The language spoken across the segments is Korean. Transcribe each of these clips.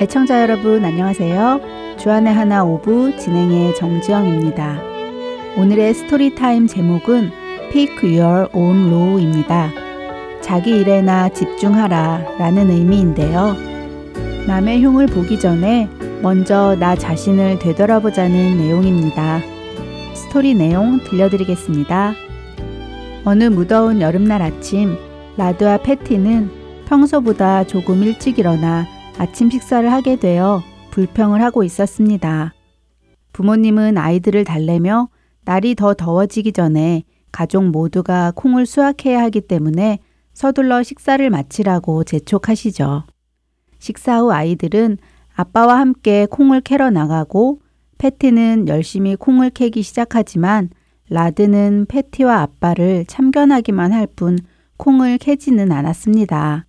애청자 여러분 안녕하세요. 주안의 하나 오부 진행의 정지영입니다. 오늘의 Story Time 제목은 Pick Your Own Row입니다. 자기 일에나 집중하라 라는 의미인데요. 남의 흉을 보기 전에 먼저 나 자신을 되돌아보자는 내용입니다. 스토리 내용 들려드리겠습니다. 어느 무더운 여름날 아침, 라드와 패티는 평소보다 조금 일찍 일어나 아침 식사를 하게 되어 불평을 하고 있었습니다. 부모님은 아이들을 달래며 날이 더 더워지기 전에 가족 모두가 콩을 수확해야 하기 때문에 서둘러 식사를 마치라고 재촉하시죠. 식사 후 아이들은 아빠와 함께 콩을 캐러 나가고 패티는 열심히 콩을 캐기 시작하지만 라드는 패티와 아빠를 참견하기만 할 뿐 콩을 캐지는 않았습니다.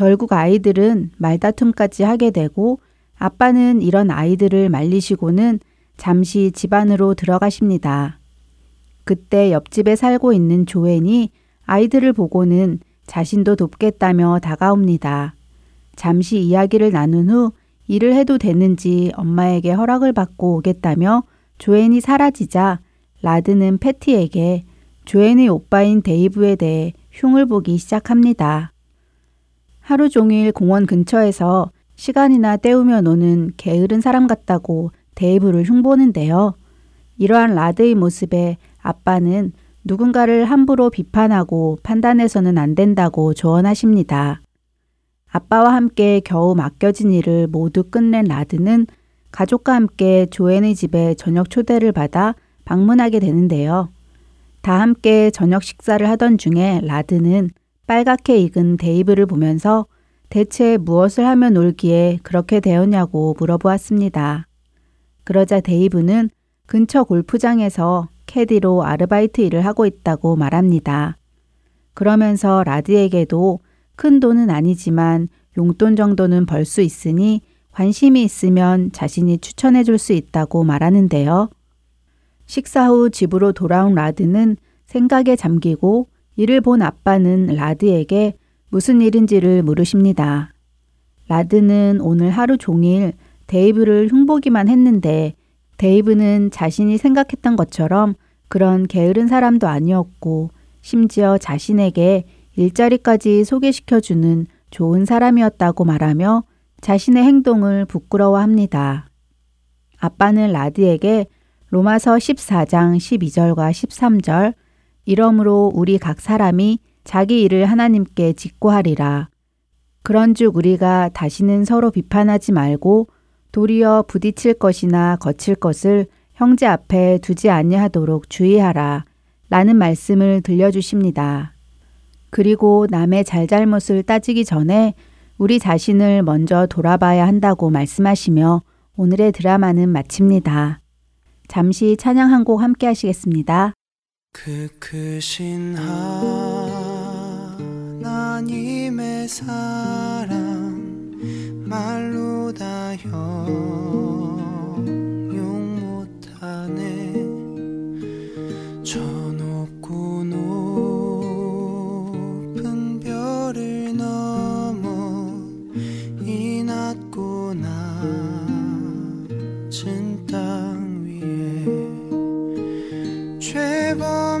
결국 아이들은 말다툼까지 하게 되고 아빠는 이런 아이들을 말리시고는 잠시 집 안으로 들어가십니다. 그때 옆집에 살고 있는 조앤이 아이들을 보고는 자신도 돕겠다며 다가옵니다. 잠시 이야기를 나눈 후 일을 해도 되는지 엄마에게 허락을 받고 오겠다며 조앤이 사라지자 라드는 패티에게 조앤의 오빠인 데이브에 대해 흉을 보기 시작합니다. 하루 종일 공원 근처에서 시간이나 때우며 노는 게으른 사람 같다고 데이브를 흉보는데요. 이러한 라드의 모습에 아빠는 누군가를 함부로 비판하고 판단해서는 안 된다고 조언하십니다. 아빠와 함께 겨우 맡겨진 일을 모두 끝낸 라드는 가족과 함께 조앤의 집에 저녁 초대를 받아 방문하게 되는데요. 다 함께 저녁 식사를 하던 중에 라드는 빨갛게 익은 데이브를 보면서 대체 무엇을 하면 놀기에 그렇게 되었냐고 물어보았습니다. 그러자 데이브는 근처 골프장에서 캐디로 아르바이트 일을 하고 있다고 말합니다. 그러면서 라드에게도 큰 돈은 아니지만 용돈 정도는 벌 수 있으니 관심이 있으면 자신이 추천해 줄 수 있다고 말하는데요. 식사 후 집으로 돌아온 라드는 생각에 잠기고 이를 본 아빠는 라드에게 무슨 일인지를 물으십니다. 라드는 오늘 하루 종일 데이브를 흉보기만 했는데 데이브는 자신이 생각했던 것처럼 그런 게으른 사람도 아니었고 심지어 자신에게 일자리까지 소개시켜주는 좋은 사람이었다고 말하며 자신의 행동을 부끄러워합니다. 아빠는 라드에게 로마서 14장 12절과 13절 이러므로 우리 각 사람이 자기 일을 하나님께 직고하리라. 그런즉 우리가 다시는 서로 비판하지 말고 도리어 부딪힐 것이나 거칠 것을 형제 앞에 두지 아니하도록 주의하라. 라는 말씀을 들려주십니다. 그리고 남의 잘잘못을 따지기 전에 우리 자신을 먼저 돌아봐야 한다고 말씀하시며 오늘의 드라마는 마칩니다. 잠시 찬양 한 곡 함께 하시겠습니다. 그 크신 하나님의 사랑 말로 다형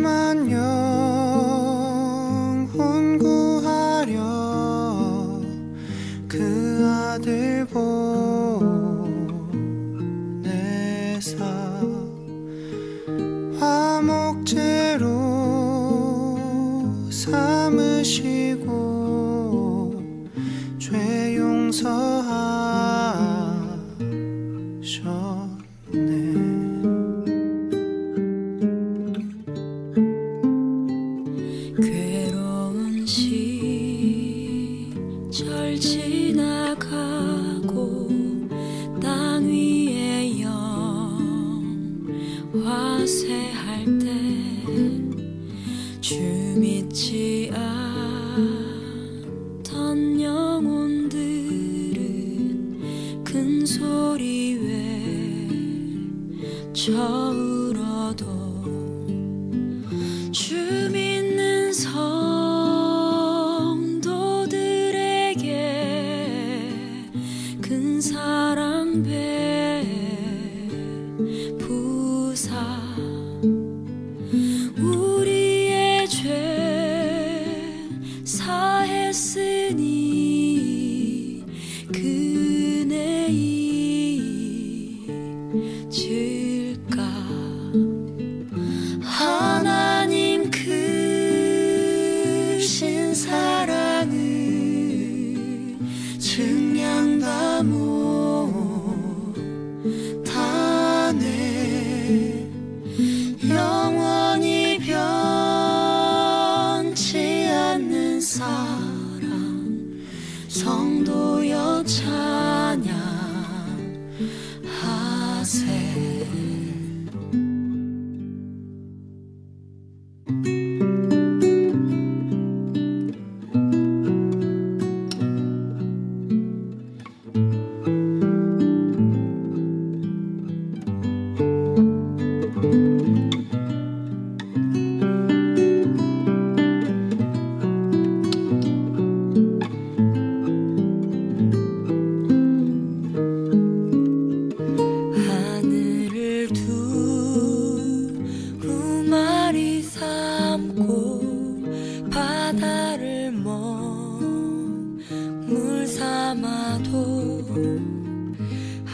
죄범한 영혼 구하려 그 아들 보내사 화목제로 삼으시고 죄 용서하셨네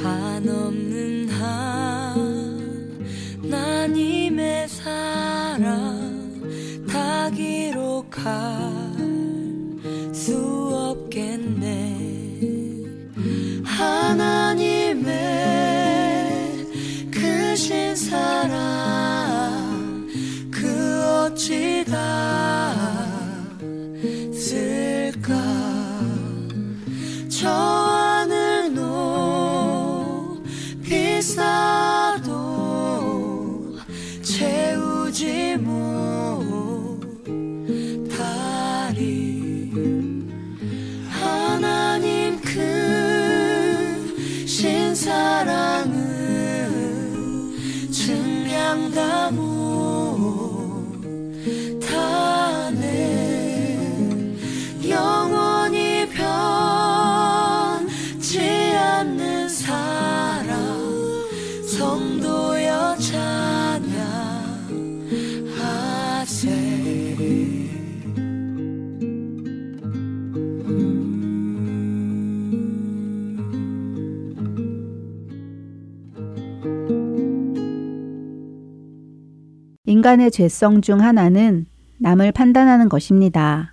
한없는 하나님의 사랑 다 기록하 인간의 죄성 중 하나는 남을 판단하는 것입니다.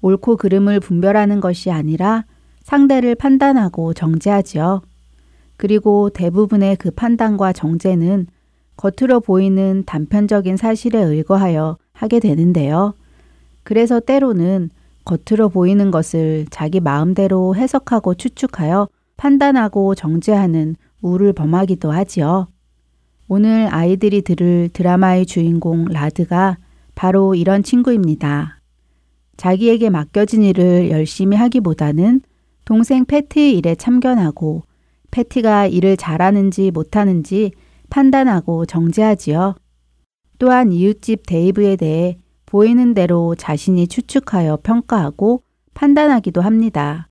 옳고 그름을 분별하는 것이 아니라 상대를 판단하고 정죄하지요. 그리고 대부분의 그 판단과 정죄는 겉으로 보이는 단편적인 사실에 의거하여 하게 되는데요. 그래서 때로는 겉으로 보이는 것을 자기 마음대로 해석하고 추측하여 판단하고 정죄하는 우를 범하기도 하지요. 오늘 아이들이 들을 드라마의 주인공 라드가 바로 이런 친구입니다. 자기에게 맡겨진 일을 열심히 하기보다는 동생 패티의 일에 참견하고 패티가 일을 잘하는지 못하는지 판단하고 정죄하지요. 또한 이웃집 데이브에 대해 보이는 대로 자신이 추측하여 평가하고 판단하기도 합니다.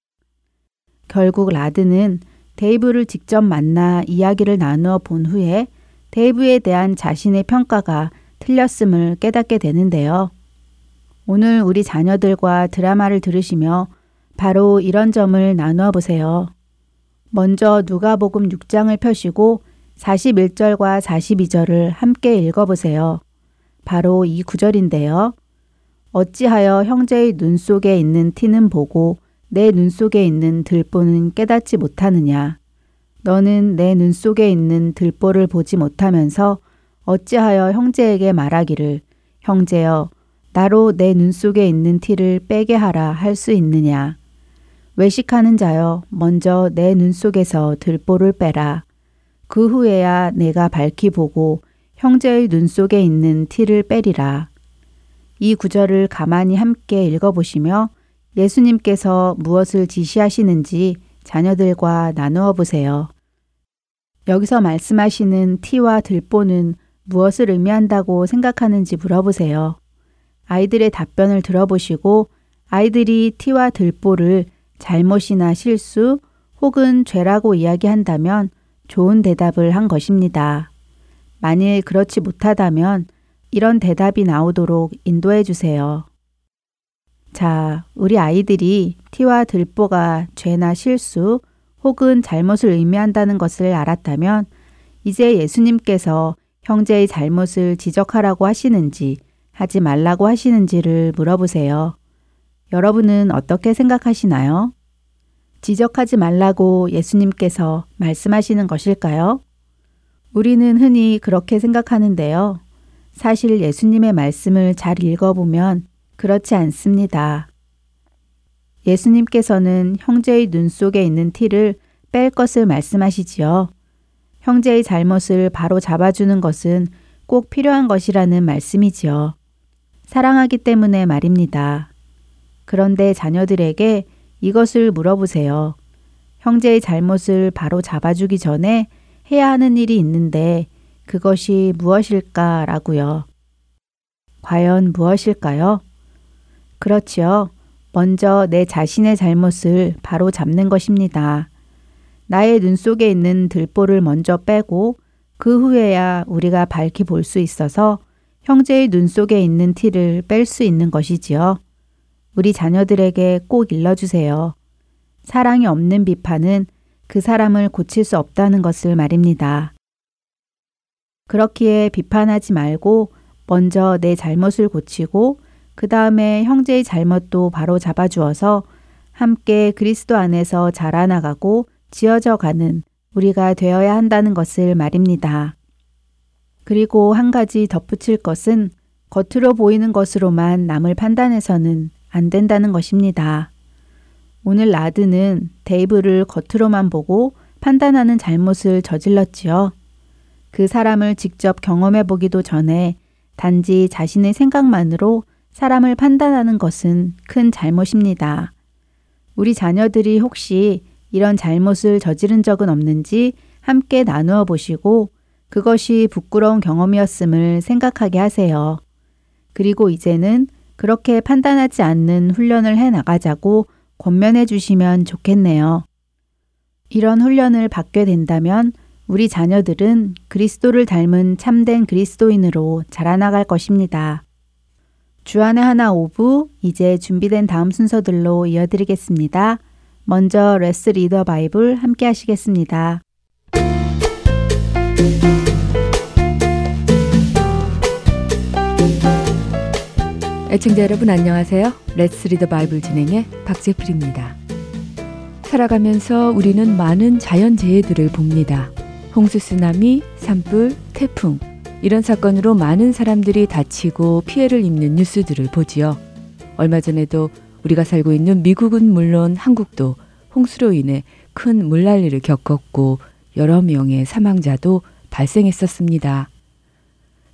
결국 라드는 데이브를 직접 만나 이야기를 나누어 본 후에 데이브에 대한 자신의 평가가 틀렸음을 깨닫게 되는데요. 오늘 우리 자녀들과 드라마를 들으시며 바로 이런 점을 나누어 보세요. 먼저 누가복음 6장을 펴시고 41절과 42절을 함께 읽어 보세요. 바로 이 구절인데요. 어찌하여 형제의 눈 속에 있는 티는 보고 내 눈 속에 있는 들보는 깨닫지 못하느냐. 너는 내 눈 속에 있는 들보를 보지 못하면서 어찌하여 형제에게 말하기를 형제여 나로 내 눈 속에 있는 티를 빼게 하라 할 수 있느냐. 외식하는 자여 먼저 내 눈 속에서 들보를 빼라. 그 후에야 내가 밝히 보고 형제의 눈 속에 있는 티를 빼리라. 이 구절을 가만히 함께 읽어보시며 예수님께서 무엇을 지시하시는지 자녀들과 나누어 보세요. 여기서 말씀하시는 티와 들보는 무엇을 의미한다고 생각하는지 물어보세요. 아이들의 답변을 들어보시고 아이들이 티와 들보를 잘못이나 실수 혹은 죄라고 이야기한다면 좋은 대답을 한 것입니다. 만일 그렇지 못하다면 이런 대답이 나오도록 인도해 주세요. 자, 우리 아이들이 티와 들보가 죄나 실수 혹은 잘못을 의미한다는 것을 알았다면 이제 예수님께서 형제의 잘못을 지적하라고 하시는지 하지 말라고 하시는지를 물어보세요. 여러분은 어떻게 생각하시나요? 지적하지 말라고 예수님께서 말씀하시는 것일까요? 우리는 흔히 그렇게 생각하는데요. 사실 예수님의 말씀을 잘 읽어보면 그렇지 않습니다. 예수님께서는 형제의 눈 속에 있는 티를 뺄 것을 말씀하시지요. 형제의 잘못을 바로 잡아주는 것은 꼭 필요한 것이라는 말씀이지요. 사랑하기 때문에 말입니다. 그런데 자녀들에게 이것을 물어보세요. 형제의 잘못을 바로 잡아주기 전에 해야 하는 일이 있는데 그것이 무엇일까라고요. 과연 무엇일까요? 그렇지요. 먼저 내 자신의 잘못을 바로 잡는 것입니다. 나의 눈 속에 있는 들보를 먼저 빼고 그 후에야 우리가 밝히 볼 수 있어서 형제의 눈 속에 있는 티를 뺄 수 있는 것이지요. 우리 자녀들에게 꼭 일러주세요. 사랑이 없는 비판은 그 사람을 고칠 수 없다는 것을 말입니다. 그렇기에 비판하지 말고 먼저 내 잘못을 고치고 그 다음에 형제의 잘못도 바로 잡아주어서 함께 그리스도 안에서 자라나가고 지어져 가는 우리가 되어야 한다는 것을 말입니다. 그리고 한 가지 덧붙일 것은 겉으로 보이는 것으로만 남을 판단해서는 안 된다는 것입니다. 오늘 라드는 데이브를 겉으로만 보고 판단하는 잘못을 저질렀지요. 그 사람을 직접 경험해 보기도 전에 단지 자신의 생각만으로 사람을 판단하는 것은 큰 잘못입니다. 우리 자녀들이 혹시 이런 잘못을 저지른 적은 없는지 함께 나누어 보시고 그것이 부끄러운 경험이었음을 생각하게 하세요. 그리고 이제는 그렇게 판단하지 않는 훈련을 해 나가자고 권면해 주시면 좋겠네요. 이런 훈련을 받게 된다면 우리 자녀들은 그리스도를 닮은 참된 그리스도인으로 자라나갈 것입니다. 주안의 하나 오부 이제 준비된 다음 순서들로 이어드리겠습니다. 먼저 Let's Read the Bible 함께 하시겠습니다. 애청자 여러분 안녕하세요. Let's Read the Bible 진행의 박재필입니다. 살아가면서 우리는 많은 자연재해들을 봅니다. 홍수 쓰나미, 산불, 태풍 이런 사건으로 많은 사람들이 다치고 피해를 입는 뉴스들을 보지요. 얼마 전에도 우리가 살고 있는 미국은 물론 한국도 홍수로 인해 큰 물난리를 겪었고 여러 명의 사망자도 발생했었습니다.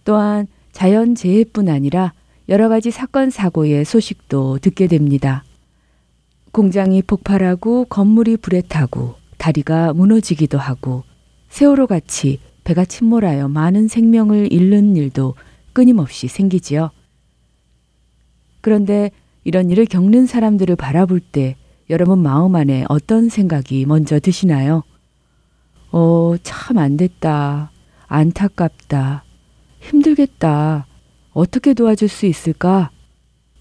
또한 자연 재해뿐 아니라 여러 가지 사건 사고의 소식도 듣게 됩니다. 공장이 폭발하고 건물이 불에 타고 다리가 무너지기도 하고 세월호 같이 배가 침몰하여 많은 생명을 잃는 일도 끊임없이 생기지요. 그런데 이런 일을 겪는 사람들을 바라볼 때 여러분 마음 안에 어떤 생각이 먼저 드시나요? 어, 참 안 됐다. 안타깝다. 힘들겠다. 어떻게 도와줄 수 있을까?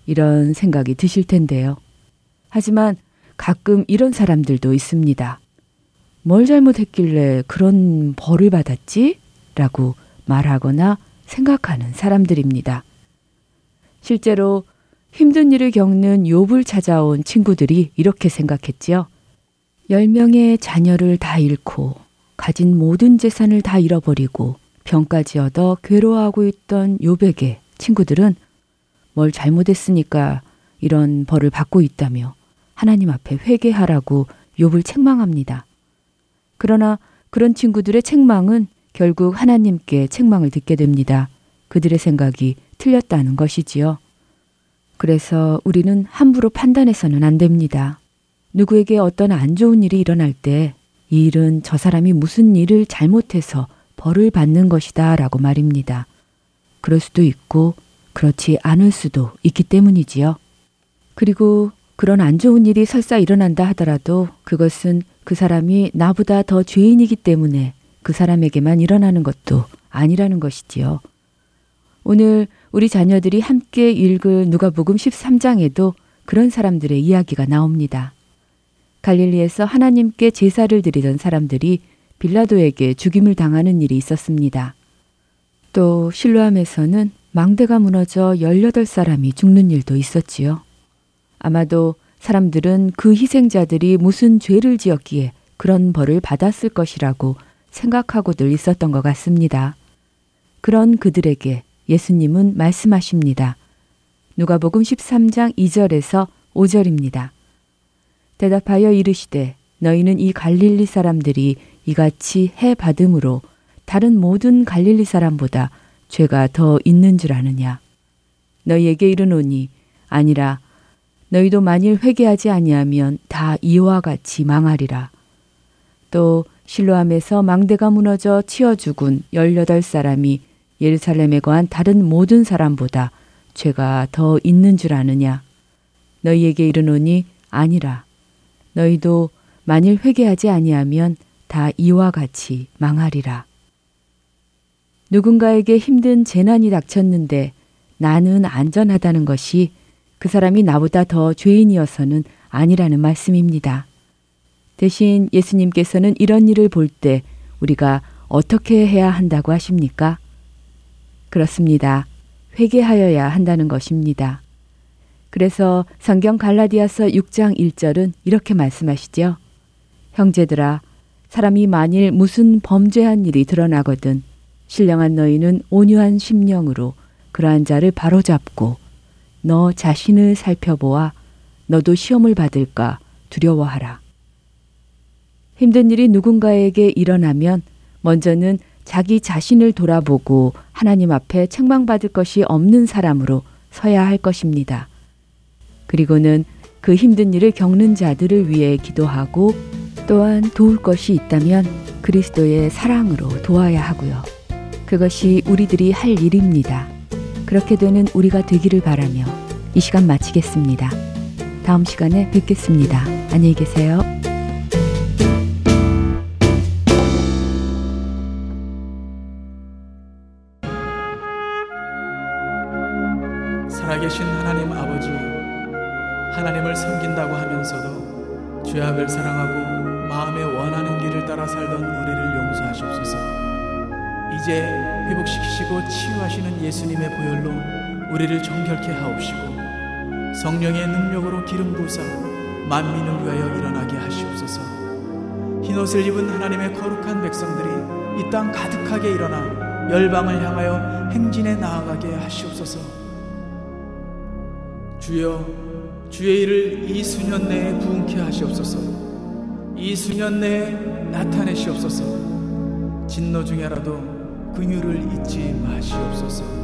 이런 생각이 드실 텐데요. 하지만 가끔 이런 사람들도 있습니다. 뭘 잘못했길래 그런 벌을 받았지? 라고 말하거나 생각하는 사람들입니다. 실제로 힘든 일을 겪는 욥을 찾아온 친구들이 이렇게 생각했지요. 10명의 자녀를 다 잃고 가진 모든 재산을 다 잃어버리고 병까지 얻어 괴로워하고 있던 욥에게 친구들은 뭘 잘못했으니까 이런 벌을 받고 있다며 하나님 앞에 회개하라고 욥을 책망합니다. 그러나 그런 친구들의 책망은 결국 하나님께 책망을 듣게 됩니다. 그들의 생각이 틀렸다는 것이지요. 그래서 우리는 함부로 판단해서는 안 됩니다. 누구에게 어떤 안 좋은 일이 일어날 때 이 일은 저 사람이 무슨 일을 잘못해서 벌을 받는 것이다 라고 말입니다. 그럴 수도 있고 그렇지 않을 수도 있기 때문이지요. 그리고 그런 안 좋은 일이 설사 일어난다 하더라도 그것은 그 사람이 나보다 더 죄인이기 때문에 그 사람에게만 일어나는 것도 아니라는 것이지요. 오늘 우리 자녀들이 함께 읽을 누가복음 13장에도 그런 사람들의 이야기가 나옵니다. 갈릴리에서 하나님께 제사를 드리던 사람들이 빌라도에게 죽임을 당하는 일이 있었습니다. 또 실로암에서는 망대가 무너져 18사람이 죽는 일도 있었지요. 아마도 사람들은 그 희생자들이 무슨 죄를 지었기에 그런 벌을 받았을 것이라고 생각하고들 있었던 것 같습니다. 그런 그들에게 예수님은 말씀하십니다. 누가복음 13장 2절에서 5절입니다. 대답하여 이르시되 너희는 이 갈릴리 사람들이 이같이 해 받음으로 다른 모든 갈릴리 사람보다 죄가 더 있는 줄 아느냐? 너희에게 이르노니 아니라 너희도 만일 회개하지 아니하면 다 이와 같이 망하리라. 또 실로암에서 망대가 무너져 치어 죽은 열여덟 사람이 예루살렘에 거한 다른 모든 사람보다 죄가 더 있는 줄 아느냐? 너희에게 이르노니 아니라. 너희도 만일 회개하지 아니하면 다 이와 같이 망하리라. 누군가에게 힘든 재난이 닥쳤는데 나는 안전하다는 것이 그 사람이 나보다 더 죄인이어서는 아니라는 말씀입니다. 대신 예수님께서는 이런 일을 볼 때 우리가 어떻게 해야 한다고 하십니까? 그렇습니다. 회개하여야 한다는 것입니다. 그래서 성경 갈라디아서 6장 1절은 이렇게 말씀하시죠. 형제들아, 사람이 만일 무슨 범죄한 일이 드러나거든 신령한 너희는 온유한 심령으로 그러한 자를 바로잡고 너 자신을 살펴보아 너도 시험을 받을까 두려워하라. 힘든 일이 누군가에게 일어나면 먼저는 자기 자신을 돌아보고 하나님 앞에 책망받을 것이 없는 사람으로 서야 할 것입니다. 그리고는 그 힘든 일을 겪는 자들을 위해 기도하고 또한 도울 것이 있다면 그리스도의 사랑으로 도와야 하고요. 그것이 우리들이 할 일입니다. 그렇게 되는 우리가 되기를 바라며 이 시간 마치겠습니다. 다음 시간에 뵙겠습니다. 안녕히 계세요. 살아계신 하나님 아버지, 하나님을 섬긴다고 하면서도 죄악을 사랑하고 마음에 원하는 길을 따라 살던 우리를 용서하시옵소서. 이제 회복시키시고 치유하시는 예수님의 보혈로 우리를 정결케 하옵시고 성령의 능력으로 기름 부사 만민을 위하여 일어나게 하시옵소서. 흰옷을 입은 하나님의 거룩한 백성들이 이 땅 가득하게 일어나 열방을 향하여 행진에 나아가게 하시옵소서. 주여 주의 일을 이 수년 내에 부응케 하시옵소서 이 수년 내에 나타내시옵소서 진노 중에라도 긍휼을 잊지 마시옵소서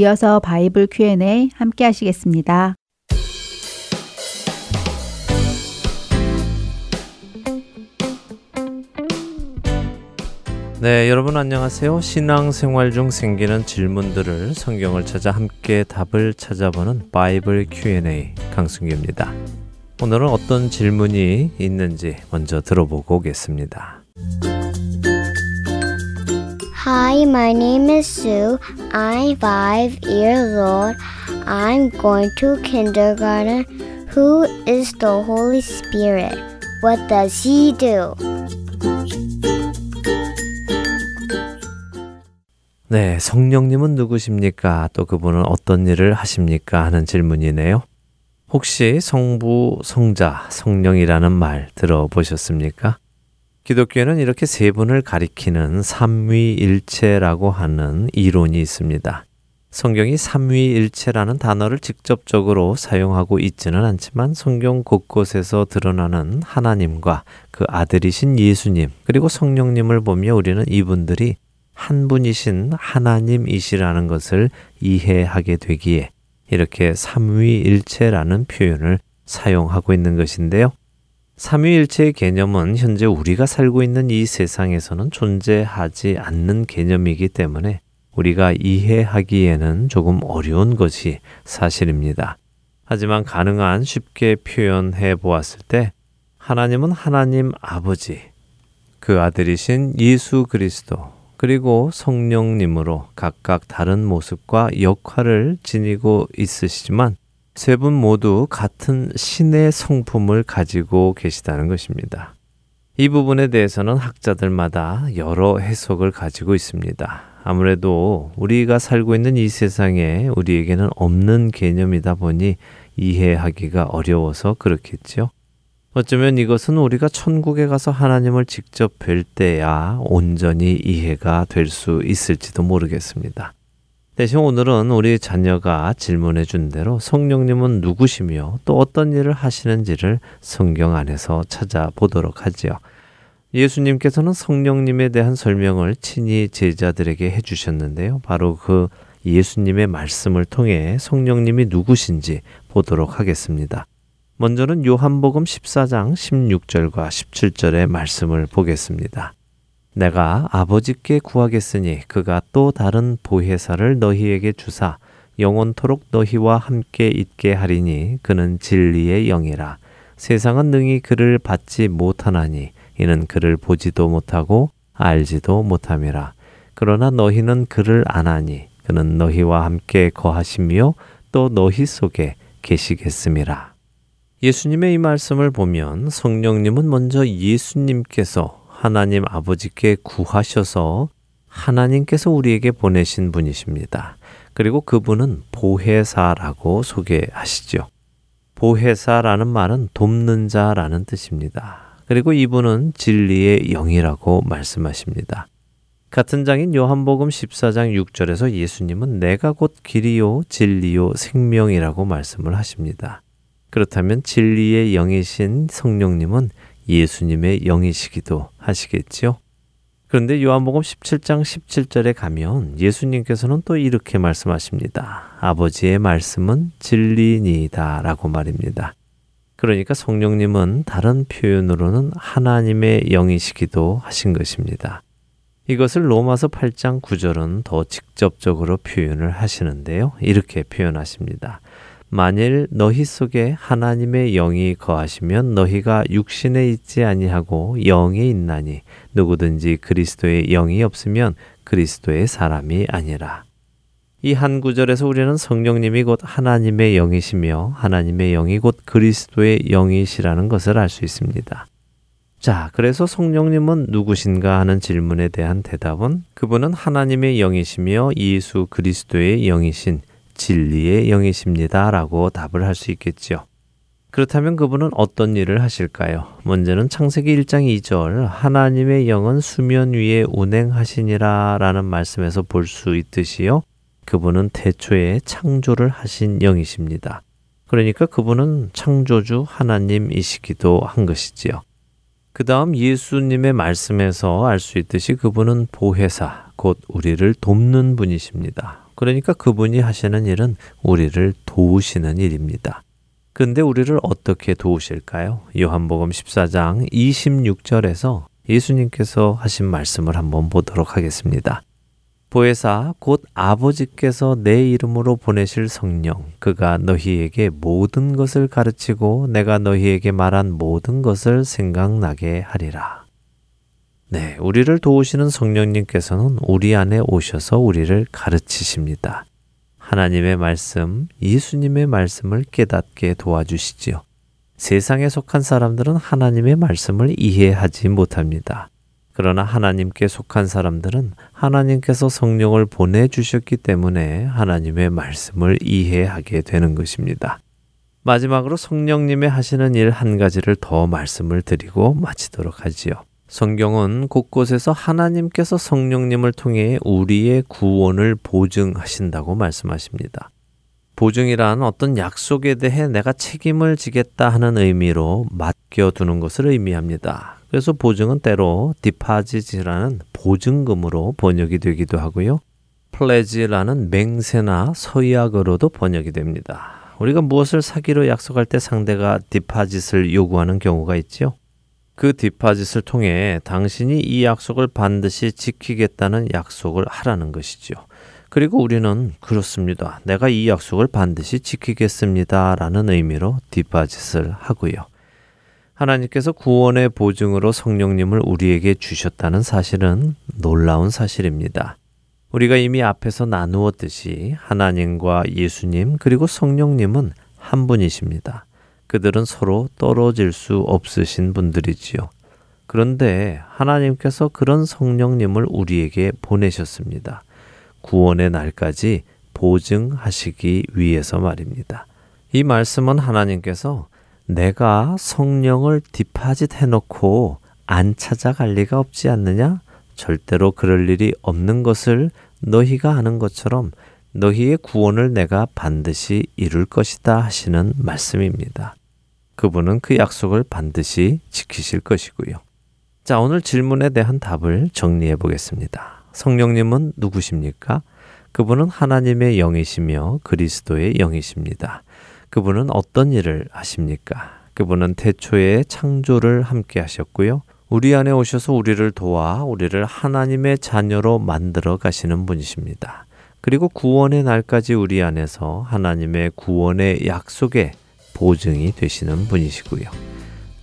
이어서 바이블 Q&A 함께 하시겠습니다. 네, 여러분 안녕하세요. 신앙생활 중 생기는 질문들을 성경을 찾아 함께 답을 찾아보는 바이블 Q&A 강승규입니다. 오늘은 어떤 질문이 있는지 먼저 들어보고 오겠습니다. Hi, my name is Sue. I'm five years old. I'm going to kindergarten. Who is the Holy Spirit? What does he do? 네, 성령님은 누구십니까? 또 그분은 어떤 일을 하십니까? 하는 질문이네요. 혹시 성부, 성자, 성령이라는 말 들어보셨습니까? 기독교에는 이렇게 세 분을 가리키는 삼위일체라고 하는 이론이 있습니다. 성경이 삼위일체라는 단어를 직접적으로 사용하고 있지는 않지만 성경 곳곳에서 드러나는 하나님과 그 아들이신 예수님 그리고 성령님을 보며 우리는 이분들이 한 분이신 하나님이시라는 것을 이해하게 되기에 이렇게 삼위일체라는 표현을 사용하고 있는 것인데요. 삼위일체의 개념은 현재 우리가 살고 있는 이 세상에서는 존재하지 않는 개념이기 때문에 우리가 이해하기에는 조금 어려운 것이 사실입니다. 하지만 가능한 쉽게 표현해 보았을 때 하나님은 하나님 아버지, 그 아들이신 예수 그리스도, 그리고 성령님으로 각각 다른 모습과 역할을 지니고 있으시지만 세 분 모두 같은 신의 성품을 가지고 계시다는 것입니다. 이 부분에 대해서는 학자들마다 여러 해석을 가지고 있습니다. 아무래도 우리가 살고 있는 이 세상에 우리에게는 없는 개념이다 보니 이해하기가 어려워서 그렇겠죠. 어쩌면 이것은 우리가 천국에 가서 하나님을 직접 뵐 때야 온전히 이해가 될 수 있을지도 모르겠습니다. 대신 오늘은 우리 자녀가 질문해 준 대로 성령님은 누구시며 또 어떤 일을 하시는지를 성경 안에서 찾아보도록 하지요. 예수님께서는 성령님에 대한 설명을 친히 제자들에게 해 주셨는데요. 바로 그 예수님의 말씀을 통해 성령님이 누구신지 보도록 하겠습니다. 먼저는 요한복음 14장 16절과 17절의 말씀을 보겠습니다. 내가 아버지께 구하겠으니 그가 또 다른 보혜사를 너희에게 주사 영원토록 너희와 함께 있게 하리니 그는 진리의 영이라. 세상은 능히 그를 받지 못하나니 이는 그를 보지도 못하고 알지도 못함이라. 그러나 너희는 그를 아나니 그는 너희와 함께 거하시며 또 너희 속에 계시겠음이라 예수님의 이 말씀을 보면 성령님은 먼저 예수님께서 하나님 아버지께 구하셔서 하나님께서 우리에게 보내신 분이십니다. 그리고 그분은 보혜사라고 소개하시죠. 보혜사라는 말은 돕는 자라는 뜻입니다. 그리고 이분은 진리의 영이라고 말씀하십니다. 같은 장인 요한복음 14장 6절에서 예수님은 내가 곧 길이요 진리요 생명이라고 말씀을 하십니다. 그렇다면 진리의 영이신 성령님은 예수님의 영이시기도 하시겠지요. 그런데 요한복음 17장 17절에 가면 예수님께서는 또 이렇게 말씀하십니다. 아버지의 말씀은 진리니이다 라고 말입니다. 그러니까 성령님은 다른 표현으로는 하나님의 영이시기도 하신 것입니다. 이것을 로마서 8장 9절은 더 직접적으로 표현을 하시는데요. 이렇게 표현하십니다. 만일 너희 속에 하나님의 영이 거하시면 너희가 육신에 있지 아니하고 영에 있나니 누구든지 그리스도의 영이 없으면 그리스도의 사람이 아니라. 이 한 구절에서 우리는 성령님이 곧 하나님의 영이시며 하나님의 영이 곧 그리스도의 영이시라는 것을 알 수 있습니다. 자, 그래서 성령님은 누구신가 하는 질문에 대한 대답은 그분은 하나님의 영이시며 예수 그리스도의 영이신 진리의 영이십니다. 라고 답을 할 수 있겠지요. 그렇다면 그분은 어떤 일을 하실까요? 먼저는 창세기 1장 2절 하나님의 영은 수면 위에 운행하시니라 라는 말씀에서 볼 수 있듯이요. 그분은 태초에 창조를 하신 영이십니다. 그러니까 그분은 창조주 하나님이시기도 한 것이지요. 그 다음 예수님의 말씀에서 알 수 있듯이 그분은 보혜사, 곧 우리를 돕는 분이십니다. 그러니까 그분이 하시는 일은 우리를 도우시는 일입니다. 근데 우리를 어떻게 도우실까요? 요한복음 14장 26절에서 예수님께서 하신 말씀을 한번 보도록 하겠습니다. 보혜사 곧 아버지께서 내 이름으로 보내실 성령 그가 너희에게 모든 것을 가르치고 내가 너희에게 말한 모든 것을 생각나게 하리라. 네, 우리를 도우시는 성령님께서는 우리 안에 오셔서 우리를 가르치십니다. 하나님의 말씀, 예수님의 말씀을 깨닫게 도와주시지요. 세상에 속한 사람들은 하나님의 말씀을 이해하지 못합니다. 그러나 하나님께 속한 사람들은 하나님께서 성령을 보내주셨기 때문에 하나님의 말씀을 이해하게 되는 것입니다. 마지막으로 성령님의 하시는 일 한 가지를 더 말씀을 드리고 마치도록 하지요. 성경은 곳곳에서 하나님께서 성령님을 통해 우리의 구원을 보증하신다고 말씀하십니다. 보증이란 어떤 약속에 대해 내가 책임을 지겠다 하는 의미로 맡겨두는 것을 의미합니다. 그래서 보증은 때로 디파지지라는 보증금으로 번역이 되기도 하고요. 플레지라는 맹세나 서약으로도 번역이 됩니다. 우리가 무엇을 사기로 약속할 때 상대가 디파짓을 요구하는 경우가 있지요. 그 디파짓을 통해 당신이 이 약속을 반드시 지키겠다는 약속을 하라는 것이지요. 그리고 우리는 그렇습니다. 내가 이 약속을 반드시 지키겠습니다. 라는 의미로 디파짓을 하고요. 하나님께서 구원의 보증으로 성령님을 우리에게 주셨다는 사실은 놀라운 사실입니다. 우리가 이미 앞에서 나누었듯이 하나님과 예수님 그리고 성령님은 한 분이십니다. 그들은 서로 떨어질 수 없으신 분들이지요. 그런데 하나님께서 그런 성령님을 우리에게 보내셨습니다. 구원의 날까지 보증하시기 위해서 말입니다. 이 말씀은 하나님께서 내가 성령을 디파짓 해놓고 안 찾아갈 리가 없지 않느냐? 절대로 그럴 일이 없는 것을 너희가 아는 것처럼 너희의 구원을 내가 반드시 이룰 것이다 하시는 말씀입니다. 그분은 그 약속을 반드시 지키실 것이고요. 자, 오늘 질문에 대한 답을 정리해 보겠습니다. 성령님은 누구십니까? 그분은 하나님의 영이시며 그리스도의 영이십니다. 그분은 어떤 일을 하십니까? 그분은 태초에 창조를 함께 하셨고요. 우리 안에 오셔서 우리를 도와 우리를 하나님의 자녀로 만들어 가시는 분이십니다. 그리고 구원의 날까지 우리 안에서 하나님의 구원의 약속에 보증이 되시는 분이시고요.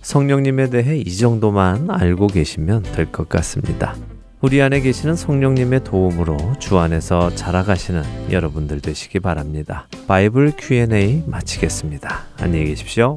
성령님에 대해 이 정도만 알고 계시면 될 것 같습니다. 우리 안에 계시는 성령님의 도움으로 주 안에서 자라가시는 여러분들 되시기 바랍니다. 바이블 Q&A 마치겠습니다. 안녕히 계십시오.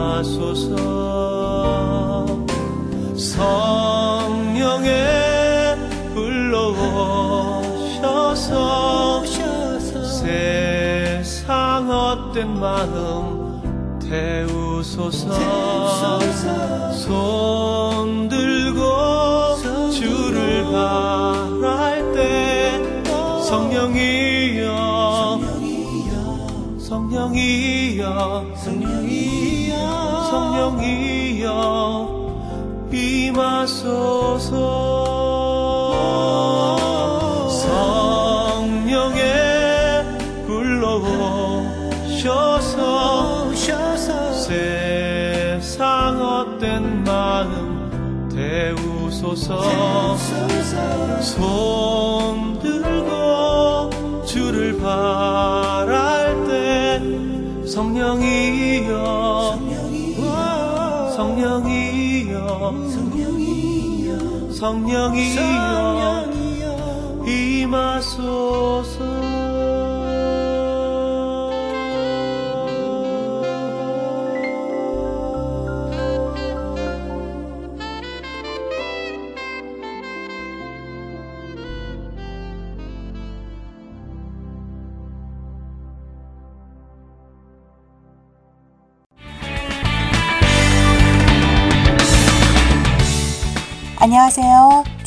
하소서 성령의 불러오셔서 세상 헛된 마음 태우소서. 손 들고 주를 바랄 때 성령이여 성령이여 성령이여 임하소서. 성령의 불러오셔서 세상 헛된 마음 태우소서. 손 들고 주를 바랄 때 성령이여. 성령이여. 성령이여. 임하소서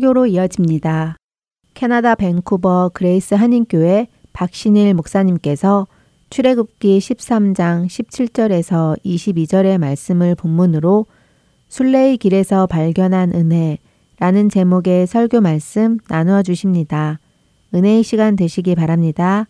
설교로 이어집니다. 캐나다 밴쿠버 그레이스 한인교회 박신일 목사님께서 출애굽기 13장 17절에서 22절의 말씀을 본문으로 순례의 길에서 발견한 은혜라는 제목의 설교 말씀 나누어 주십니다. 은혜의 시간 되시기 바랍니다.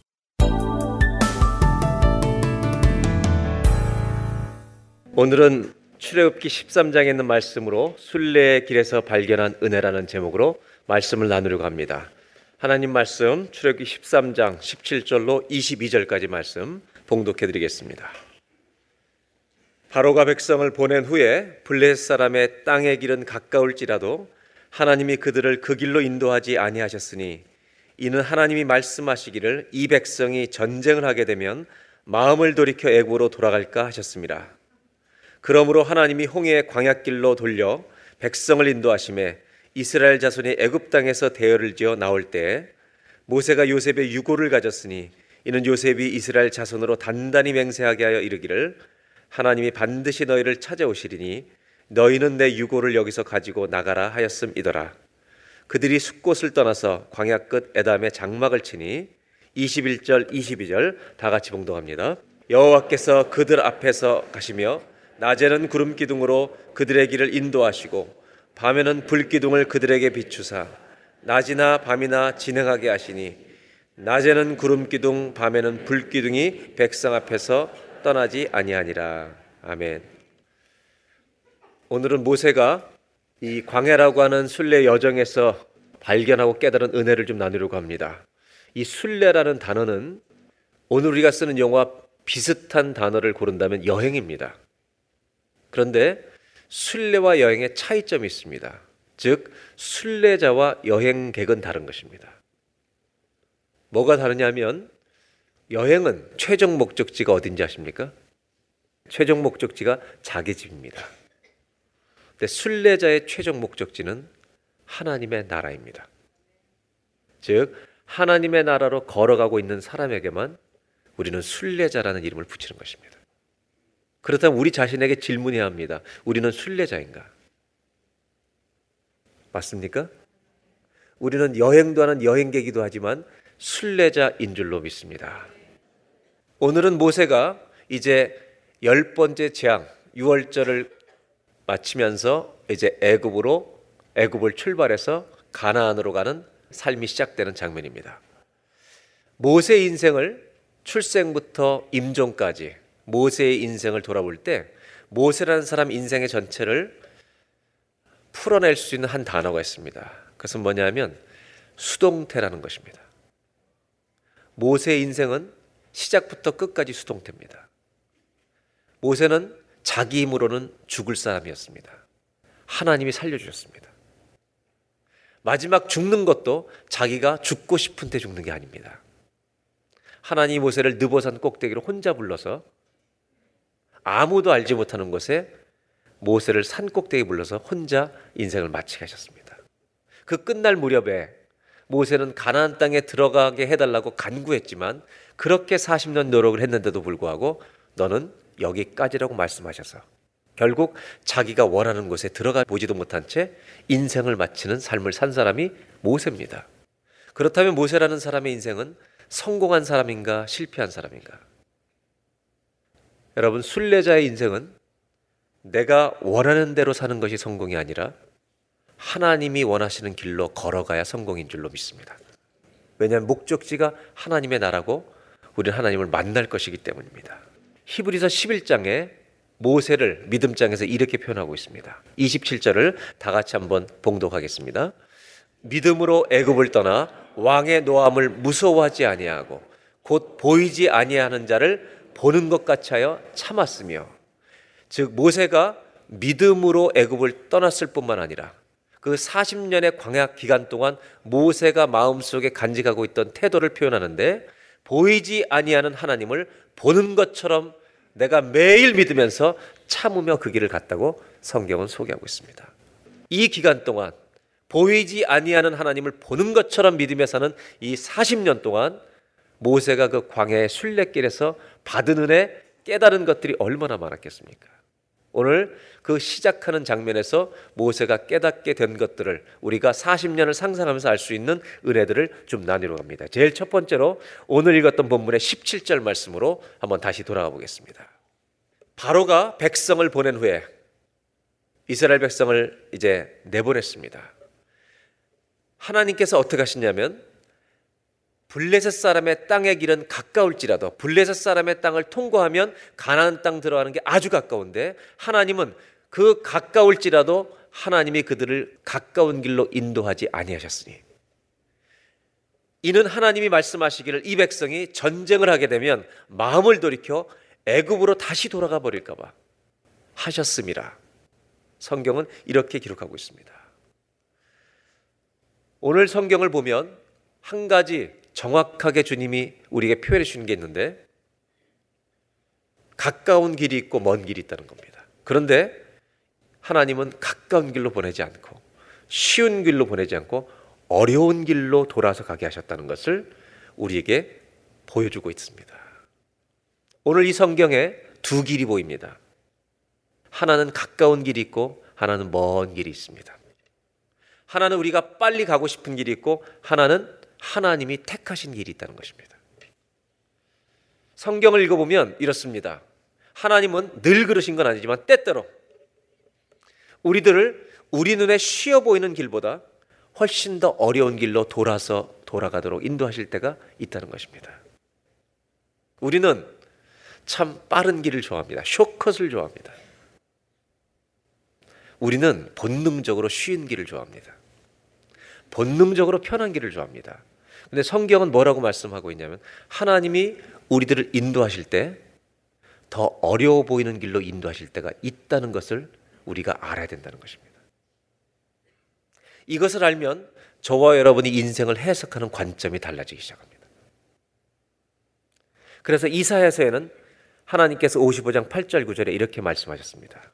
오늘은 출애굽기 13장에 있는 말씀으로 순례의 길에서 발견한 은혜라는 제목으로 말씀을 나누려고 합니다. 하나님 말씀 출애굽기 13장 17절로 22절까지 말씀 봉독해 드리겠습니다. 바로가 백성을 보낸 후에 블레셋 사람의 땅의 길은 가까울지라도 하나님이 그들을 그 길로 인도하지 아니하셨으니 이는 하나님이 말씀하시기를 이 백성이 전쟁을 하게 되면 마음을 돌이켜 애굽으로 돌아갈까 하셨습니다. 그러므로 하나님이 홍해의 광야길로 돌려 백성을 인도하심에 이스라엘 자손이 애굽 땅에서 대열을 지어 나올 때 모세가 요셉의 유고를 가졌으니 이는 요셉이 이스라엘 자손으로 단단히 맹세하게 하여 이르기를 하나님이 반드시 너희를 찾아오시리니 너희는 내 유고를 여기서 가지고 나가라 하였음이더라. 그들이 숲곳을 떠나서 광야 끝 에담에 장막을 치니 21절 22절 다 같이 봉독합니다. 여호와께서 그들 앞에서 가시며 낮에는 구름 기둥으로 그들의 길을 인도하시고 밤에는 불 기둥을 그들에게 비추사 낮이나 밤이나 진행하게 하시니 낮에는 구름 기둥 밤에는 불 기둥이 백성 앞에서 떠나지 아니하니라 아멘. 오늘은 모세가 이 광야라고 하는 순례 여정에서 발견하고 깨달은 은혜를 좀 나누려고 합니다. 이 순례라는 단어는 오늘 우리가 쓰는 용어와 비슷한 단어를 고른다면 여행입니다. 그런데 순례와 여행의 차이점이 있습니다. 즉 순례자와 여행객은 다른 것입니다. 뭐가 다르냐면 여행은 최종 목적지가 어딘지 아십니까? 최종 목적지가 자기 집입니다. 근데 순례자의 최종 목적지는 하나님의 나라입니다. 즉 하나님의 나라로 걸어가고 있는 사람에게만 우리는 순례자라는 이름을 붙이는 것입니다. 그렇다면 우리 자신에게 질문해야 합니다. 우리는 순례자인가? 맞습니까? 우리는 여행도 하는 여행객이기도 하지만 순례자인 줄로 믿습니다. 오늘은 모세가 이제 열 번째 재앙 유월절을 마치면서 이제 애굽으로 애굽을 출발해서 가나안으로 가는 삶이 시작되는 장면입니다. 모세의 인생을 출생부터 임종까지 모세의 인생을 돌아볼 때 모세라는 사람 인생의 전체를 풀어낼 수 있는 한 단어가 있습니다. 그것은 뭐냐면 수동태라는 것입니다. 모세의 인생은 시작부터 끝까지 수동태입니다. 모세는 자기 힘으로는 죽을 사람이었습니다. 하나님이 살려주셨습니다. 마지막 죽는 것도 자기가 죽고 싶은 때 죽는 게 아닙니다. 하나님이 모세를 느보산 꼭대기로 혼자 불러서 아무도 알지 못하는 곳에 모세를 산 꼭대기 불러서 혼자 인생을 마치게 하셨습니다. 그 끝날 무렵에 모세는 가나안 땅에 들어가게 해달라고 간구했지만 그렇게 40년 노력을 했는데도 불구하고 너는 여기까지라고 말씀하셔서 결국 자기가 원하는 곳에 들어가 보지도 못한 채 인생을 마치는 삶을 산 사람이 모세입니다. 그렇다면 모세라는 사람의 인생은 성공한 사람인가 실패한 사람인가? 여러분 순례자의 인생은 내가 원하는 대로 사는 것이 성공이 아니라 하나님이 원하시는 길로 걸어가야 성공인 줄로 믿습니다. 왜냐하면 목적지가 하나님의 나라고 우리는 하나님을 만날 것이기 때문입니다. 히브리서 11장에 모세를 믿음장에서 이렇게 표현하고 있습니다. 27절을 다 같이 한번 봉독하겠습니다. 믿음으로 애굽을 떠나 왕의 노함을 무서워하지 아니하고 곧 보이지 아니하는 자를 보는 것 같이 하여 참았으며 즉 모세가 믿음으로 애굽을 떠났을 뿐만 아니라 그 40년의 광야 기간 동안 모세가 마음속에 간직하고 있던 태도를 표현하는데 보이지 아니하는 하나님을 보는 것처럼 내가 매일 믿으면서 참으며 그 길을 갔다고 성경은 소개하고 있습니다. 이 기간 동안 보이지 아니하는 하나님을 보는 것처럼 믿으며 사는 이 40년 동안 모세가 그 광야의 순례길에서 받은 은혜 깨달은 것들이 얼마나 많았겠습니까? 오늘 그 시작하는 장면에서 모세가 깨닫게 된 것들을 우리가 40년을 상상하면서 알 수 있는 은혜들을 좀 나누려 합니다. 제일 첫 번째로 오늘 읽었던 본문의 17절 말씀으로 한번 다시 돌아가 보겠습니다. 바로가 백성을 보낸 후에 이스라엘 백성을 이제 내보냈습니다. 하나님께서 어떻게 하시냐면 블레셋 사람의 땅의 길은 가까울지라도 블레셋 사람의 땅을 통과하면 가나안 땅 들어가는 게 아주 가까운데 하나님은 그 가까울지라도 하나님이 그들을 가까운 길로 인도하지 아니하셨으니 이는 하나님이 말씀하시기를 이 백성이 전쟁을 하게 되면 마음을 돌이켜 애굽으로 다시 돌아가 버릴까 봐 하셨음이라. 성경은 이렇게 기록하고 있습니다. 오늘 성경을 보면 한 가지 정확하게 주님이 우리에게 표현해 주는 게 있는데 가까운 길이 있고 먼 길이 있다는 겁니다. 그런데 하나님은 가까운 길로 보내지 않고 쉬운 길로 보내지 않고 어려운 길로 돌아서 가게 하셨다는 것을 우리에게 보여주고 있습니다. 오늘 이 성경에 두 길이 보입니다. 하나는 가까운 길이 있고 하나는 먼 길이 있습니다. 하나는 우리가 빨리 가고 싶은 길이 있고 하나는 하나님이 택하신 길이 있다는 것입니다. 성경을 읽어보면 이렇습니다. 하나님은 늘 그러신 건 아니지만 때때로 우리들을 우리 눈에 쉬워 보이는 길보다 훨씬 더 어려운 길로 돌아서 돌아가도록 인도하실 때가 있다는 것입니다. 우리는 참 빠른 길을 좋아합니다. 쇼컷을 좋아합니다. 우리는 본능적으로 쉬운 길을 좋아합니다. 본능적으로 편한 길을 좋아합니다. 근데 성경은 뭐라고 말씀하고 있냐면 하나님이 우리들을 인도하실 때 더 어려워 보이는 길로 인도하실 때가 있다는 것을 우리가 알아야 된다는 것입니다. 이것을 알면 저와 여러분이 인생을 해석하는 관점이 달라지기 시작합니다. 그래서 이사야서에는 하나님께서 55장 8절 9절에 이렇게 말씀하셨습니다.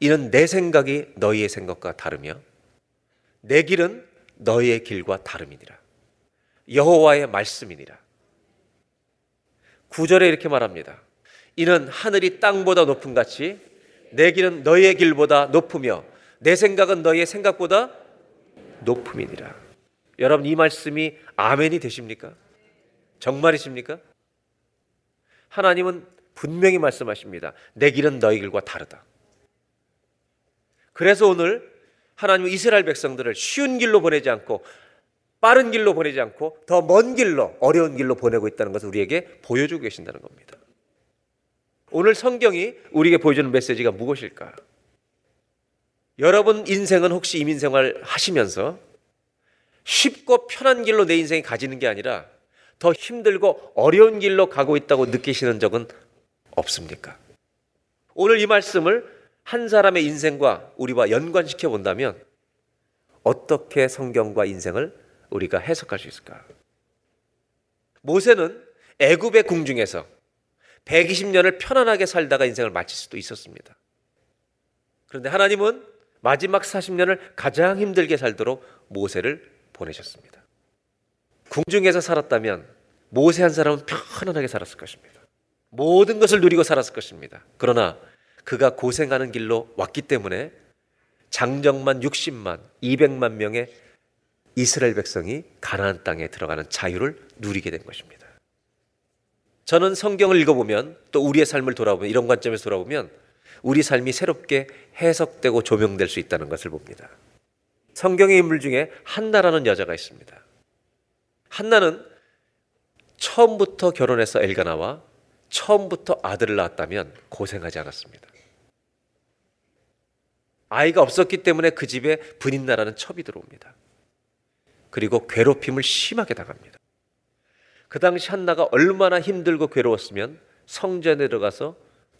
이는 내 생각이 너희의 생각과 다르며 내 길은 너희의 길과 다름이니라. 여호와의 말씀이니라. 9절에 이렇게 말합니다. 이는 하늘이 땅보다 높은 같이 내 길은 너희의 길보다 높으며 내 생각은 너희의 생각보다 높음이니라. 여러분 이 말씀이 아멘이 되십니까? 정말이십니까? 하나님은 분명히 말씀하십니다. 내 길은 너희 길과 다르다. 그래서 오늘 하나님은 이스라엘 백성들을 쉬운 길로 보내지 않고 빠른 길로 보내지 않고 더 먼 길로 어려운 길로 보내고 있다는 것을 우리에게 보여주고 계신다는 겁니다. 오늘 성경이 우리에게 보여주는 메시지가 무엇일까? 여러분 인생은 혹시 이민 생활 하시면서 쉽고 편한 길로 내 인생이 가지는 게 아니라 더 힘들고 어려운 길로 가고 있다고 느끼시는 적은 없습니까? 오늘 이 말씀을 한 사람의 인생과 우리와 연관시켜 본다면 어떻게 성경과 인생을 우리가 해석할 수 있을까? 모세는 애굽의 궁중에서 120년을 편안하게 살다가 인생을 마칠 수도 있었습니다. 그런데 하나님은 마지막 40년을 가장 힘들게 살도록 모세를 보내셨습니다. 궁중에서 살았다면 모세 한 사람은 편안하게 살았을 것입니다. 모든 것을 누리고 살았을 것입니다. 그러나 그가 고생하는 길로 왔기 때문에 장정만 60만, 200만 명의 이스라엘 백성이 가나안 땅에 들어가는 자유를 누리게 된 것입니다. 저는 성경을 읽어보면 또 우리의 삶을 돌아보면 이런 관점에서 돌아보면 우리 삶이 새롭게 해석되고 조명될 수 있다는 것을 봅니다. 성경의 인물 중에 한나라는 여자가 있습니다. 한나는 처음부터 결혼해서 엘가나와 처음부터 아들을 낳았다면 고생하지 않았습니다. 아이가 없었기 때문에 그 집에 분인나라는 첩이 들어옵니다. 그리고 괴롭힘을 심하게 당합니다. 그 당시 한나가 얼마나 힘들고 괴로웠으면 성전에 들어가서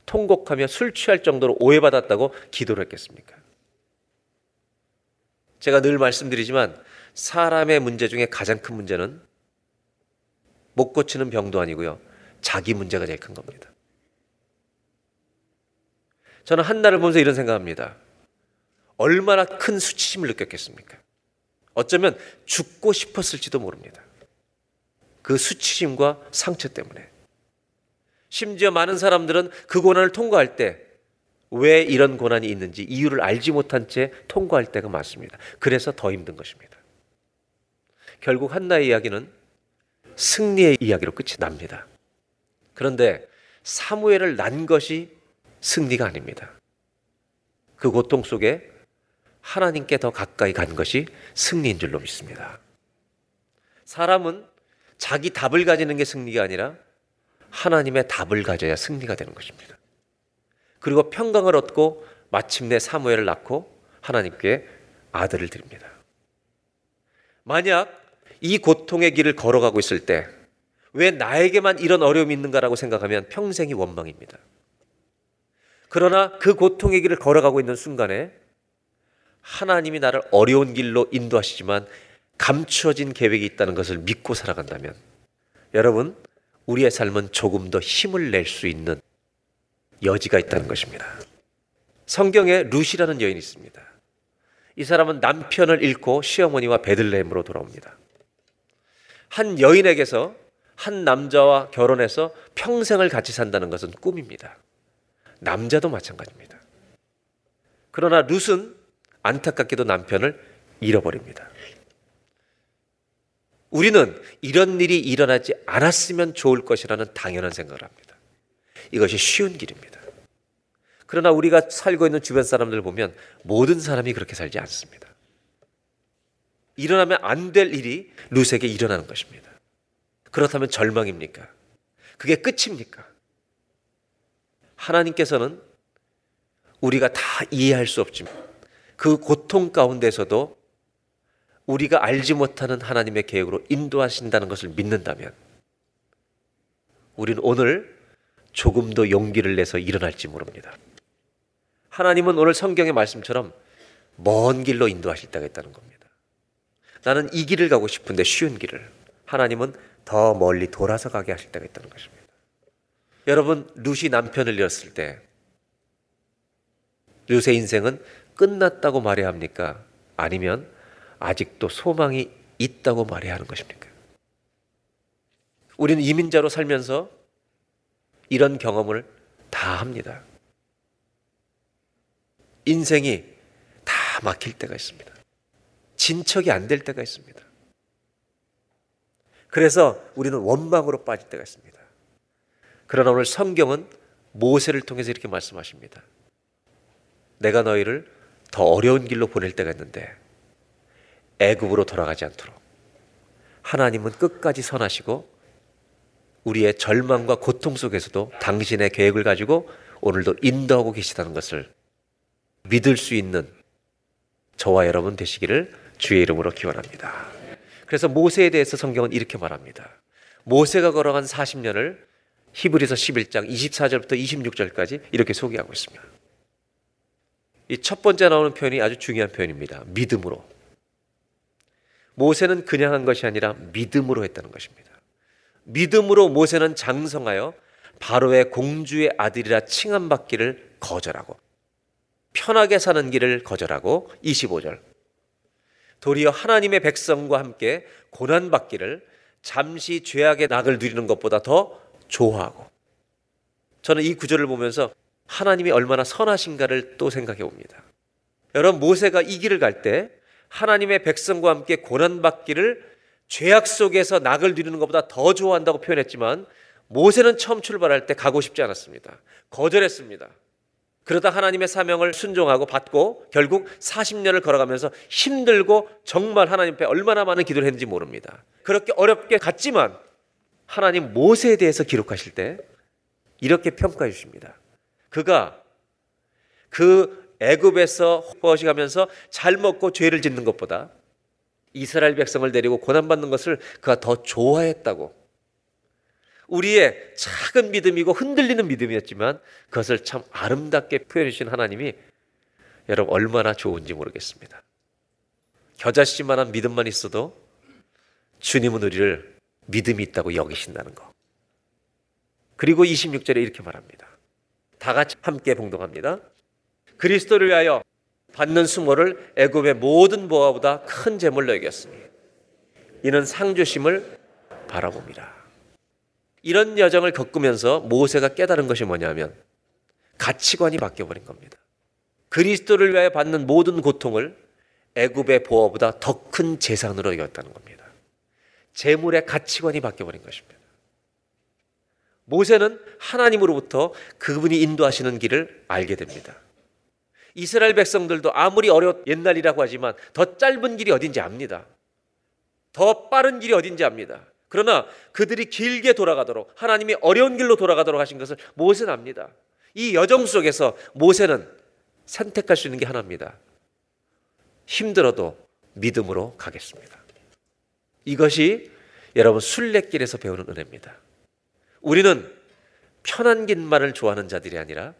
통곡하며 술 취할 정도로 오해받았다고 기도를 했겠습니까? 제가 늘 말씀드리지만 사람의 문제 중에 가장 큰 문제는 못 고치는 병도 아니고요. 자기 문제가 제일 큰 겁니다. 저는 한나를 보면서 이런 생각합니다. 얼마나 큰 수치심을 느꼈겠습니까? 어쩌면 죽고 싶었을지도 모릅니다. 그 수치심과 상처 때문에. 심지어 많은 사람들은 그 고난을 통과할 때 왜 이런 고난이 있는지 이유를 알지 못한 채 통과할 때가 많습니다. 그래서 더 힘든 것입니다. 결국 한나의 이야기는 승리의 이야기로 끝이 납니다. 그런데 사무엘을 난 것이 승리가 아닙니다. 그 고통 속에 하나님께 더 가까이 간 것이 승리인 줄로 믿습니다. 사람은 자기 답을 가지는 게 승리가 아니라 하나님의 답을 가져야 승리가 되는 것입니다. 그리고 평강을 얻고 마침내 사무엘을 낳고 하나님께 아들을 드립니다. 만약 이 고통의 길을 걸어가고 있을 때 왜 나에게만 이런 어려움이 있는가라고 생각하면 평생이 원망입니다. 그러나 그 고통의 길을 걸어가고 있는 순간에 하나님이 나를 어려운 길로 인도하시지만 감추어진 계획이 있다는 것을 믿고 살아간다면 여러분 우리의 삶은 조금 더 힘을 낼 수 있는 여지가 있다는 것입니다. 성경에 루시라는 여인이 있습니다. 이 사람은 남편을 잃고 시어머니와 베들레헴으로 돌아옵니다. 한 여인에게서 한 남자와 결혼해서 평생을 같이 산다는 것은 꿈입니다. 남자도 마찬가지입니다. 그러나 룻은 안타깝게도 남편을 잃어버립니다. 우리는 이런 일이 일어나지 않았으면 좋을 것이라는 당연한 생각을 합니다. 이것이 쉬운 길입니다. 그러나 우리가 살고 있는 주변 사람들 보면 모든 사람이 그렇게 살지 않습니다. 일어나면 안 될 일이 루스에게 일어나는 것입니다. 그렇다면 절망입니까? 그게 끝입니까? 하나님께서는 우리가 다 이해할 수 없지만 그 고통 가운데서도 우리가 알지 못하는 하나님의 계획으로 인도하신다는 것을 믿는다면 우리는 오늘 조금 더 용기를 내서 일어날지 모릅니다. 하나님은 오늘 성경의 말씀처럼 먼 길로 인도하실 때가 있다는 겁니다. 나는 이 길을 가고 싶은데 쉬운 길을 하나님은 더 멀리 돌아서 가게 하실 때가 있다는 것입니다. 여러분, 루시 남편을 잃었을 때 루스의 인생은 끝났다고 말해야 합니까? 아니면 아직도 소망이 있다고 말해야 하는 것입니까? 우리는 이민자로 살면서 이런 경험을 다 합니다. 인생이 다 막힐 때가 있습니다. 진척이 안 될 때가 있습니다. 그래서 우리는 원망으로 빠질 때가 있습니다. 그러나 오늘 성경은 모세를 통해서 이렇게 말씀하십니다. 내가 너희를 더 어려운 길로 보낼 때가 있는데 애굽으로 돌아가지 않도록 하나님은 끝까지 선하시고 우리의 절망과 고통 속에서도 당신의 계획을 가지고 오늘도 인도하고 계시다는 것을 믿을 수 있는 저와 여러분 되시기를 주의 이름으로 기원합니다. 그래서 모세에 대해서 성경은 이렇게 말합니다. 모세가 걸어간 40년을 히브리서 11장 24절부터 26절까지 이렇게 소개하고 있습니다. 이 첫 번째 나오는 표현이 아주 중요한 표현입니다. 믿음으로. 모세는 그냥 한 것이 아니라 믿음으로 했다는 것입니다. 믿음으로 모세는 장성하여 바로의 공주의 아들이라 칭함받기를 거절하고 편하게 사는 길을 거절하고 25절 도리어 하나님의 백성과 함께 고난받기를 잠시 죄악의 낙을 누리는 것보다 더 좋아하고 저는 이 구절을 보면서 하나님이 얼마나 선하신가를 또 생각해 봅니다. 여러분 모세가 이 길을 갈 때 하나님의 백성과 함께 고난받기를 죄악 속에서 낙을 누리는 것보다 더 좋아한다고 표현했지만 모세는 처음 출발할 때 가고 싶지 않았습니다. 거절했습니다. 그러다 하나님의 사명을 순종하고 받고 결국 40년을 걸어가면서 힘들고 정말 하나님 앞에 얼마나 많은 기도를 했는지 모릅니다. 그렇게 어렵게 갔지만 하나님 모세에 대해서 기록하실 때 이렇게 평가해 주십니다. 그가 그 애굽에서 허시가면서 잘 먹고 죄를 짓는 것보다 이스라엘 백성을 데리고 고난받는 것을 그가 더 좋아했다고 우리의 작은 믿음이고 흔들리는 믿음이었지만 그것을 참 아름답게 표현해 주신 하나님이 여러분 얼마나 좋은지 모르겠습니다. 겨자씨만한 믿음만 있어도 주님은 우리를 믿음이 있다고 여기신다는 거. 그리고 26절에 이렇게 말합니다. 다 같이 함께 봉동합니다. 그리스도를 위하여 받는 수모를 애굽의 모든 보화보다 큰 재물로 여겼으니 이는 상주심을 바라봅니다. 이런 여정을 겪으면서 모세가 깨달은 것이 뭐냐면 가치관이 바뀌어 버린 겁니다. 그리스도를 위하여 받는 모든 고통을 애굽의 보화보다 더 큰 재산으로 여겼다는 겁니다. 재물의 가치관이 바뀌어 버린 것입니다. 모세는 하나님으로부터 그분이 인도하시는 길을 알게 됩니다. 이스라엘 백성들도 아무리 어려 옛날이라고 하지만 더 짧은 길이 어딘지 압니다. 더 빠른 길이 어딘지 압니다. 그러나 그들이 길게 돌아가도록 하나님이 어려운 길로 돌아가도록 하신 것을 모세는 압니다. 이 여정 속에서 모세는 선택할 수 있는 게 하나입니다. 힘들어도 믿음으로 가겠습니다. 이것이 여러분 순례길에서 배우는 은혜입니다. 우리는 편한 길만을 좋아하는 자들이 아니라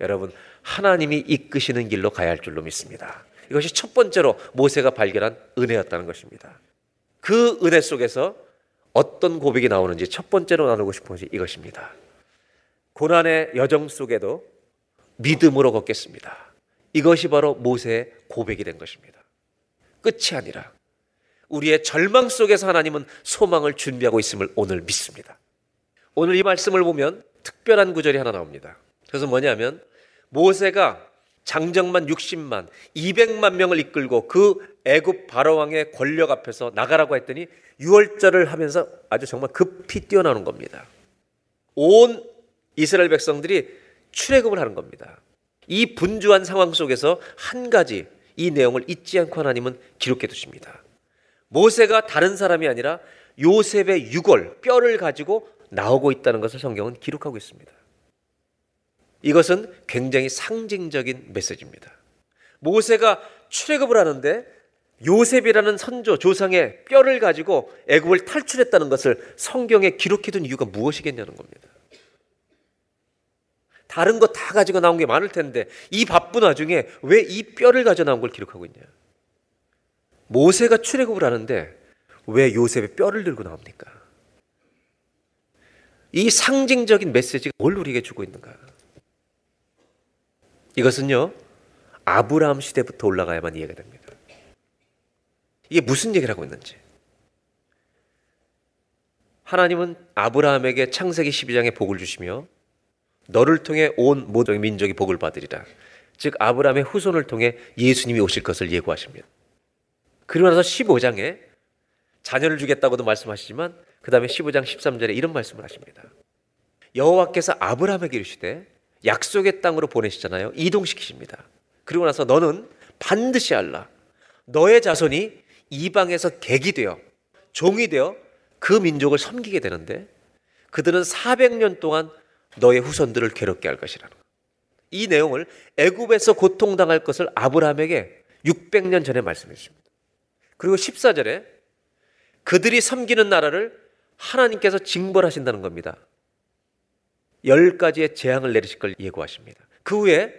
여러분 하나님이 이끄시는 길로 가야 할 줄로 믿습니다. 이것이 첫 번째로 모세가 발견한 은혜였다는 것입니다. 그 은혜 속에서 어떤 고백이 나오는지 첫 번째로 나누고 싶은 것이 이것입니다. 고난의 여정 속에도 믿음으로 걷겠습니다. 이것이 바로 모세의 고백이 된 것입니다. 끝이 아니라 우리의 절망 속에서 하나님은 소망을 준비하고 있음을 오늘 믿습니다. 오늘 이 말씀을 보면 특별한 구절이 하나 나옵니다. 그래서 뭐냐면 모세가 장정만 60만, 200만 명을 이끌고 그 애굽 바로왕의 권력 앞에서 나가라고 했더니 6월절을 하면서 아주 정말 급히 뛰어나오는 겁니다. 온 이스라엘 백성들이 출애굽을 하는 겁니다. 이 분주한 상황 속에서 한 가지 이 내용을 잊지 않고 하나님은 기록해 두십니다. 모세가 다른 사람이 아니라 요셉의 유골, 뼈를 가지고 나오고 있다는 것을 성경은 기록하고 있습니다. 이것은 굉장히 상징적인 메시지입니다. 모세가 출애굽을 하는데 요셉이라는 선조 조상의 뼈를 가지고 애굽을 탈출했다는 것을 성경에 기록해 둔 이유가 무엇이겠냐는 겁니다. 다른 거 다 가지고 나온 게 많을 텐데 이 바쁜 와중에 왜 이 뼈를 가져 나온 걸 기록하고 있냐? 모세가 출애굽을 하는데 왜 요셉의 뼈를 들고 나옵니까? 이 상징적인 메시지가 뭘 우리에게 주고 있는가? 이것은요, 아브라함 시대부터 올라가야만 이해가 됩니다. 이게 무슨 얘기를 하고 있는지. 하나님은 아브라함에게 창세기 12장에 복을 주시며 너를 통해 온 모든 민족이 복을 받으리라. 즉 아브라함의 후손을 통해 예수님이 오실 것을 예고하십니다. 그리고 나서 15장에 자녀를 주겠다고도 말씀하시지만 그 다음에 15장 13절에 이런 말씀을 하십니다. 여호와께서 아브라함에게 이르시되 약속의 땅으로 보내시잖아요. 이동시키십니다. 그리고 나서 너는 반드시 알라. 너의 자손이 이방에서 객이 되어 종이 되어 그 민족을 섬기게 되는데 그들은 400년 동안 너의 후손들을 괴롭게 할 것이라는 것. 이 내용을 애굽에서 고통당할 것을 아브라함에게 600년 전에 말씀해 주십니다. 그리고 14절에 그들이 섬기는 나라를 하나님께서 징벌하신다는 겁니다. 열 가지의 재앙을 내리실 걸 예고하십니다. 그 후에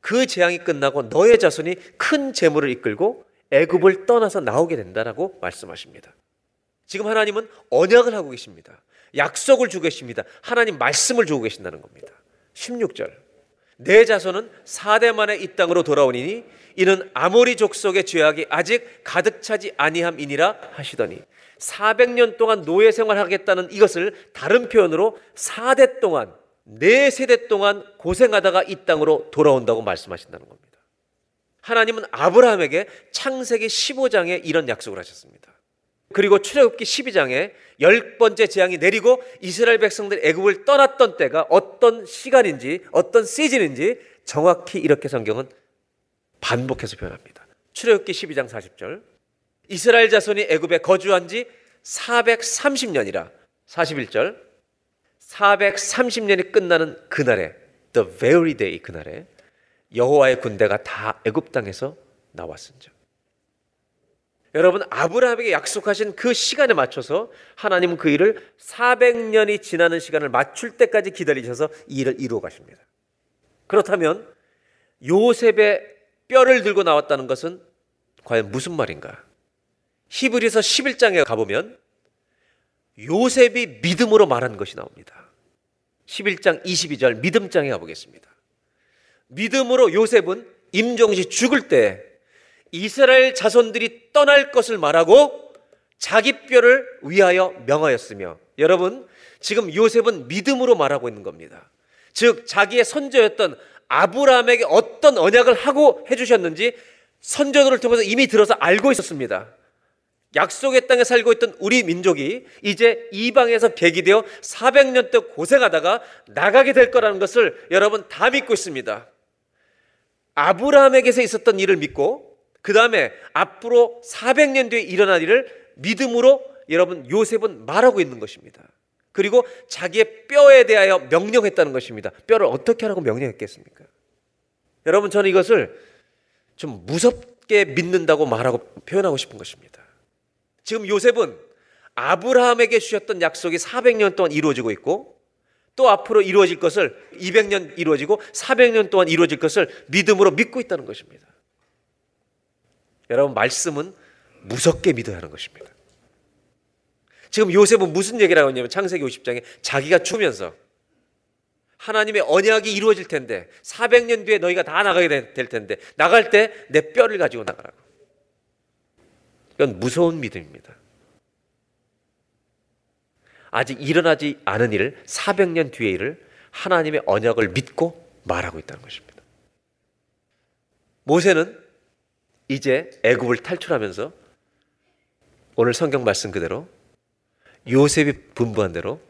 그 재앙이 끝나고 너의 자손이 큰 재물을 이끌고 애굽을 떠나서 나오게 된다라고 말씀하십니다. 지금 하나님은 언약을 하고 계십니다. 약속을 주고 계십니다. 하나님 말씀을 주고 계신다는 겁니다. 16절. 내 자손은 4대 만에 이 땅으로 돌아오니니 이는 아모리 족속의 죄악이 아직 가득 차지 아니함이니라 하시더니 400년 동안 노예 생활하겠다는 이것을 다른 표현으로 4대 동안 네 세대 동안 고생하다가 이 땅으로 돌아온다고 말씀하신다는 겁니다. 하나님은 아브라함에게 창세기 15장에 이런 약속을 하셨습니다. 그리고 출애굽기 12장에 열 번째 재앙이 내리고 이스라엘 백성들이 애굽을 떠났던 때가 어떤 시간인지 어떤 시즌인지 정확히 이렇게 성경은 반복해서 표현합니다. 출애굽기 12장 40절. 이스라엘 자손이 애굽에 거주한 지 430년이라 41절. 430년이 끝나는 그날에 the very day 그날에 여호와의 군대가 다 애굽 땅에서 나왔은즉 여러분 아브라함에게 약속하신 그 시간에 맞춰서 하나님은 그 일을 400년이 지나는 시간을 맞출 때까지 기다리셔서 이 일을 이루어 가십니다. 그렇다면 요셉의 뼈를 들고 나왔다는 것은 과연 무슨 말인가? 히브리서 11장에 가보면 요셉이 믿음으로 말한 것이 나옵니다. 11장 22절 믿음장에 가보겠습니다. 믿음으로 요셉은 임종시 죽을 때 이스라엘 자손들이 떠날 것을 말하고 자기 뼈를 위하여 명하였으며 여러분 지금 요셉은 믿음으로 말하고 있는 겁니다. 즉 자기의 선조였던 아브라함에게 어떤 언약을 하고 해주셨는지 선조들을 통해서 이미 들어서 알고 있었습니다. 약속의 땅에 살고 있던 우리 민족이 이제 이방에서 객이 되어 400년 동안 고생하다가 나가게 될 거라는 것을 여러분 다 믿고 있습니다. 아브라함에게서 있었던 일을 믿고 그 다음에 앞으로 400년 뒤에 일어날 일을 믿음으로 여러분 요셉은 말하고 있는 것입니다. 그리고 자기의 뼈에 대하여 명령했다는 것입니다. 뼈를 어떻게 하라고 명령했겠습니까? 여러분 저는 이것을 좀 무섭게 믿는다고 말하고 표현하고 싶은 것입니다. 지금 요셉은 아브라함에게 주셨던 약속이 400년 동안 이루어지고 있고 또 앞으로 이루어질 것을 200년 이루어지고 400년 동안 이루어질 것을 믿음으로 믿고 있다는 것입니다. 여러분 말씀은 무섭게 믿어야 하는 것입니다. 지금 요셉은 무슨 얘기를 하고 있냐면 창세기 50장에 자기가 죽으면서 하나님의 언약이 이루어질 텐데 400년 뒤에 너희가 다 나가게 될 텐데 나갈 때 내 뼈를 가지고 나가라고. 이건 무서운 믿음입니다. 아직 일어나지 않은 일을 400년 뒤의 일을 하나님의 언약을 믿고 말하고 있다는 것입니다. 모세는 이제 애굽을 탈출하면서 오늘 성경 말씀 그대로 요셉이 분부한 대로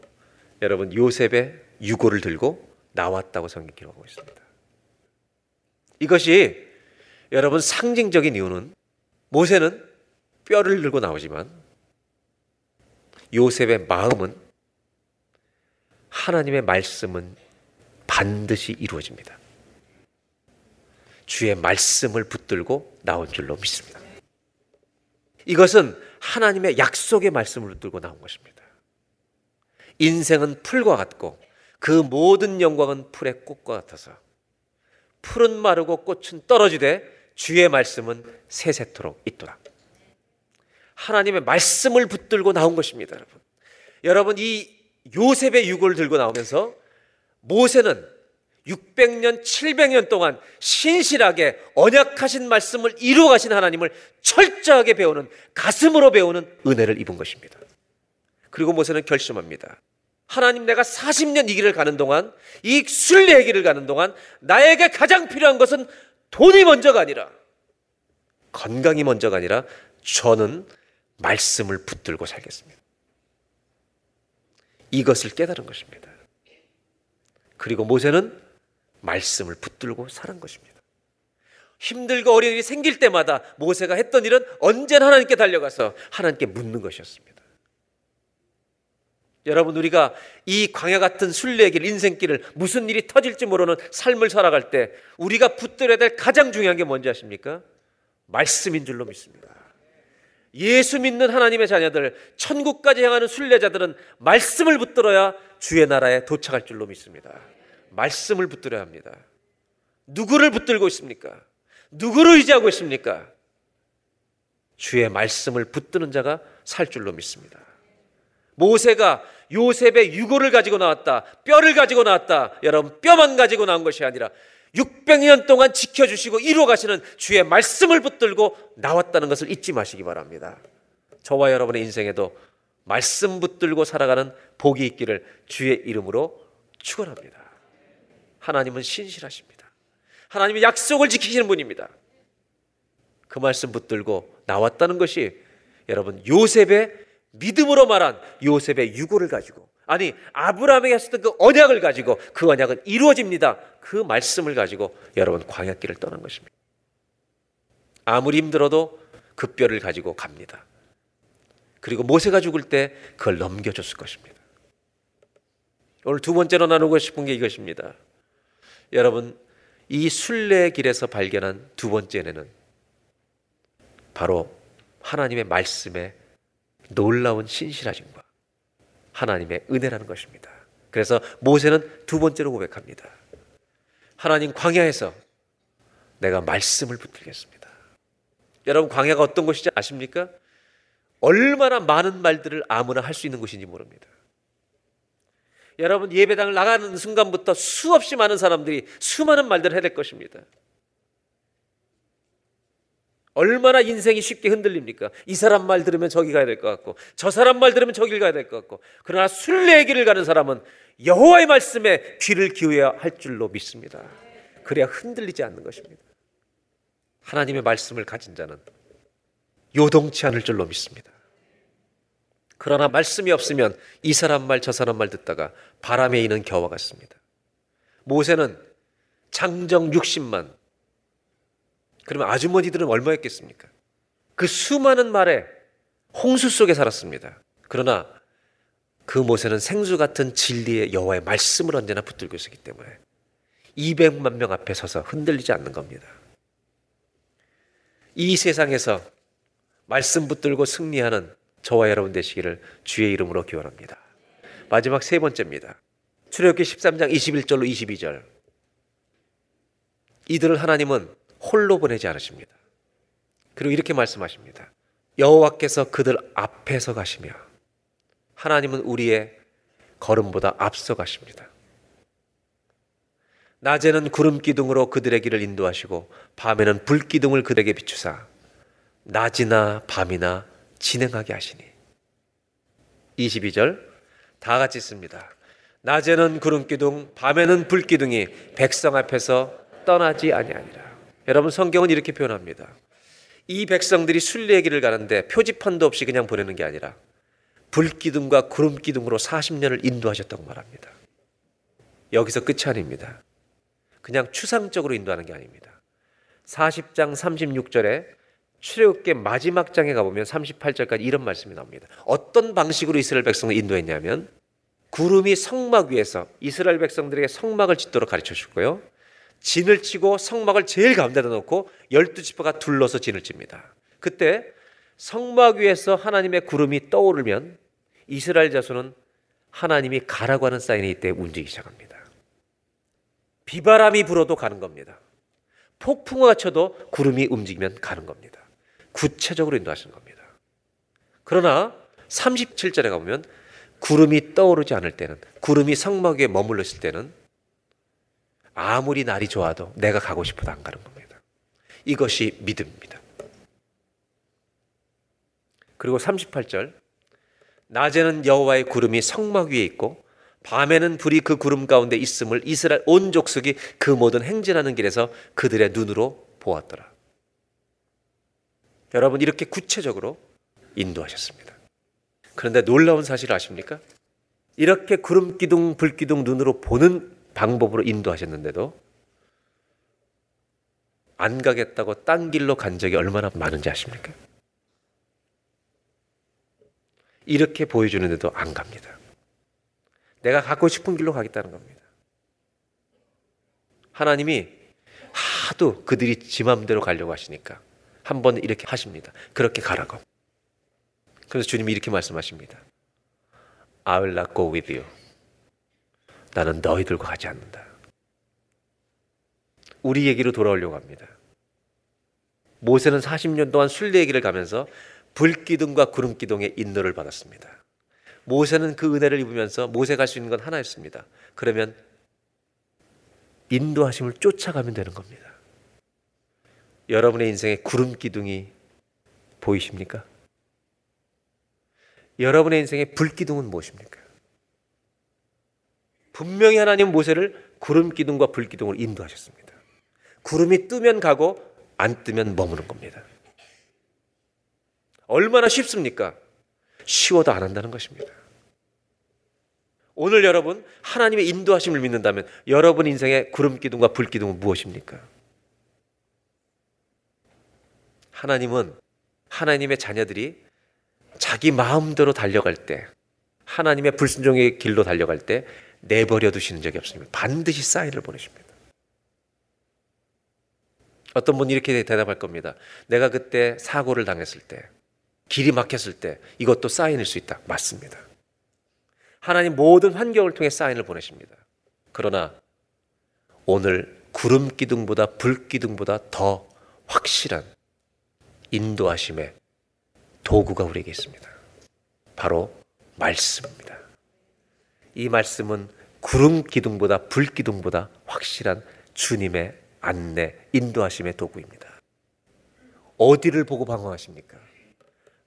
여러분 요셉의 유고를 들고 나왔다고 성경 기록하고 있습니다. 이것이 여러분 상징적인 이유는 모세는 뼈를 들고 나오지만 요셉의 마음은 하나님의 말씀은 반드시 이루어집니다. 주의 말씀을 붙들고 나온 줄로 믿습니다. 이것은 하나님의 약속의 말씀을 붙들고 나온 것입니다. 인생은 풀과 같고 그 모든 영광은 풀의 꽃과 같아서 풀은 마르고 꽃은 떨어지되 주의 말씀은 세세토록 있도다. 하나님의 말씀을 붙들고 나온 것입니다, 여러분. 여러분 이 요셉의 유골 들고 나오면서 모세는 600년, 700년 동안 신실하게 언약하신 말씀을 이루어 가신 하나님을 철저하게 배우는 가슴으로 배우는 은혜를 입은 것입니다. 그리고 모세는 결심합니다. 하나님 내가 40년 이 길을 가는 동안 이 순례의 길을 가는 동안 나에게 가장 필요한 것은 돈이 먼저가 아니라 건강이 먼저가 아니라 저는 말씀을 붙들고 살겠습니다. 이것을 깨달은 것입니다. 그리고 모세는 말씀을 붙들고 살은 것입니다. 힘들고 어려운 일이 생길 때마다 모세가 했던 일은 언제나 하나님께 달려가서 하나님께 묻는 것이었습니다. 여러분 우리가 이 광야 같은 순례길 인생길을 무슨 일이 터질지 모르는 삶을 살아갈 때 우리가 붙들어야 될 가장 중요한 게 뭔지 아십니까? 말씀인 줄로 믿습니다. 예수 믿는 하나님의 자녀들, 천국까지 향하는 순례자들은 말씀을 붙들어야 주의 나라에 도착할 줄로 믿습니다. 말씀을 붙들어야 합니다. 누구를 붙들고 있습니까? 누구를 의지하고 있습니까? 주의 말씀을 붙드는 자가 살 줄로 믿습니다. 모세가 요셉의 유고를 가지고 나왔다. 뼈를 가지고 나왔다. 여러분, 뼈만 가지고 나온 것이 아니라 600년 동안 지켜주시고 이루어 가시는 주의 말씀을 붙들고 나왔다는 것을 잊지 마시기 바랍니다. 저와 여러분의 인생에도 말씀 붙들고 살아가는 복이 있기를 주의 이름으로 축원합니다. 하나님은 신실하십니다. 하나님의 약속을 지키시는 분입니다. 그 말씀 붙들고 나왔다는 것이 여러분 요셉의 믿음으로 말한 요셉의 유고를 가지고 아니 아브라함에게 했었던 그 언약을 가지고 그 언약은 이루어집니다. 그 말씀을 가지고 여러분 광야길을 떠난 것입니다. 아무리 힘들어도 그 뼈를 가지고 갑니다. 그리고 모세가 죽을 때 그걸 넘겨줬을 것입니다. 오늘 두 번째로 나누고 싶은 게 이것입니다. 여러분 이 순례 길에서 발견한 두 번째는 바로 하나님의 말씀에 놀라운 신실하심과 하나님의 은혜라는 것입니다. 그래서 모세는 두 번째로 고백합니다. 하나님 광야에서 내가 말씀을 붙들겠습니다. 여러분 광야가 어떤 곳인지 아십니까? 얼마나 많은 말들을 아무나 할 수 있는 곳인지 모릅니다. 여러분 예배당을 나가는 순간부터 수없이 많은 사람들이 수많은 말들을 될 것입니다. 얼마나 인생이 쉽게 흔들립니까? 이 사람 말 들으면 저기 가야 될 것 같고 저 사람 말 들으면 저길 가야 될 것 같고 그러나 순례의 길을 가는 사람은 여호와의 말씀에 귀를 기울여야 할 줄로 믿습니다. 그래야 흔들리지 않는 것입니다. 하나님의 말씀을 가진 자는 요동치 않을 줄로 믿습니다. 그러나 말씀이 없으면 이 사람 말 저 사람 말 듣다가 바람에 이는 겨와 같습니다. 모세는 장정 60만 그러면 아주머니들은 얼마였겠습니까? 그 수많은 말에 홍수 속에 살았습니다. 그러나 그 모세는 생수 같은 진리의 여호와의 말씀을 언제나 붙들고 있었기 때문에 200만 명 앞에 서서 흔들리지 않는 겁니다. 이 세상에서 말씀 붙들고 승리하는 저와 여러분 되시기를 주의 이름으로 기원합니다. 마지막 세 번째입니다. 출애굽기 13장 21절로 22절. 이들을 하나님은 홀로 보내지 않으십니다. 그리고 이렇게 말씀하십니다. 여호와께서 그들 앞에서 가시며 하나님은 우리의 걸음보다 앞서 가십니다. 낮에는 구름 기둥으로 그들의 길을 인도하시고 밤에는 불 기둥을 그들에게 비추사 낮이나 밤이나 진행하게 하시니 22절 다 같이 씁니다. 낮에는 구름 기둥 밤에는 불 기둥이 백성 앞에서 떠나지 아니하니라. 여러분 성경은 이렇게 표현합니다. 이 백성들이 순례의 길을 가는데 표지판도 없이 그냥 보내는 게 아니라 불기둥과 구름기둥으로 40년을 인도하셨다고 말합니다. 여기서 끝이 아닙니다. 그냥 추상적으로 인도하는 게 아닙니다. 40장 36절에 출애굽기 마지막 장에 가보면 38절까지 이런 말씀이 나옵니다. 어떤 방식으로 이스라엘 백성을 인도했냐면 구름이 성막 위에서 이스라엘 백성들에게 성막을 짓도록 가르쳐 주고요. 진을 치고 성막을 제일 가운데다 놓고 열두 지파가 둘러서 진을 칩니다. 그때 성막 위에서 하나님의 구름이 떠오르면 이스라엘 자손은 하나님이 가라고 하는 사인이 이때 움직이기 시작합니다. 비바람이 불어도 가는 겁니다. 폭풍우가 쳐도 구름이 움직이면 가는 겁니다. 구체적으로 인도하시는 겁니다. 그러나 37절에 가보면 구름이 떠오르지 않을 때는 구름이 성막 위에 머물러 있을 때는 아무리 날이 좋아도 내가 가고 싶어도 안 가는 겁니다. 이것이 믿음입니다. 그리고 38절 낮에는 여호와의 구름이 성막 위에 있고 밤에는 불이 그 구름 가운데 있음을 이스라엘 온 족속이 그 모든 행진하는 길에서 그들의 눈으로 보았더라. 여러분 이렇게 구체적으로 인도하셨습니다. 그런데 놀라운 사실 아십니까? 이렇게 구름 기둥, 불 기둥 눈으로 보는 방법으로 인도하셨는데도 안 가겠다고 딴 길로 간 적이 얼마나 많은지 아십니까? 이렇게 보여주는데도 안 갑니다. 내가 갖고 싶은 길로 가겠다는 겁니다. 하나님이 하도 그들이 지 맘대로 가려고 하시니까 한 번 이렇게 하십니다. 그렇게 가라고. 그래서 주님이 이렇게 말씀하십니다. I will not go with you. 나는 너희들과 가지 않는다. 우리 얘기로 돌아오려고 합니다. 모세는 40년 동안 순례 길을 가면서 불기둥과 구름기둥의 인도를 받았습니다. 모세는 그 은혜를 입으면서 모세 갈수 있는 건 하나였습니다. 그러면 인도하심을 쫓아가면 되는 겁니다. 여러분의 인생에 구름 기둥이 보이십니까? 여러분의 인생에 불 기둥은 무엇입니까? 분명히 하나님 모세를 구름 기둥과 불 기둥으로 인도하셨습니다. 구름이 뜨면 가고 안 뜨면 머무는 겁니다. 얼마나 쉽습니까? 쉬워도 안 한다는 것입니다. 오늘 여러분 하나님의 인도하심을 믿는다면 여러분 인생의 구름 기둥과 불 기둥은 무엇입니까? 하나님은 하나님의 자녀들이 자기 마음대로 달려갈 때 하나님의 불순종의 길로 달려갈 때 내버려 두시는 적이 없습니다. 반드시 사인을 보내십니다. 어떤 분이 이렇게 대답할 겁니다. 내가 그때 사고를 당했을 때, 길이 막혔을 때 이것도 사인일 수 있다. 맞습니다. 하나님 모든 환경을 통해 사인을 보내십니다. 그러나 오늘 구름 기둥보다 불 기둥보다 더 확실한 인도하심의 도구가 우리에게 있습니다. 바로 말씀입니다. 이 말씀은 구름 기둥보다 불 기둥보다 확실한 주님의 안내, 인도하심의 도구입니다. 어디를 보고 방황하십니까?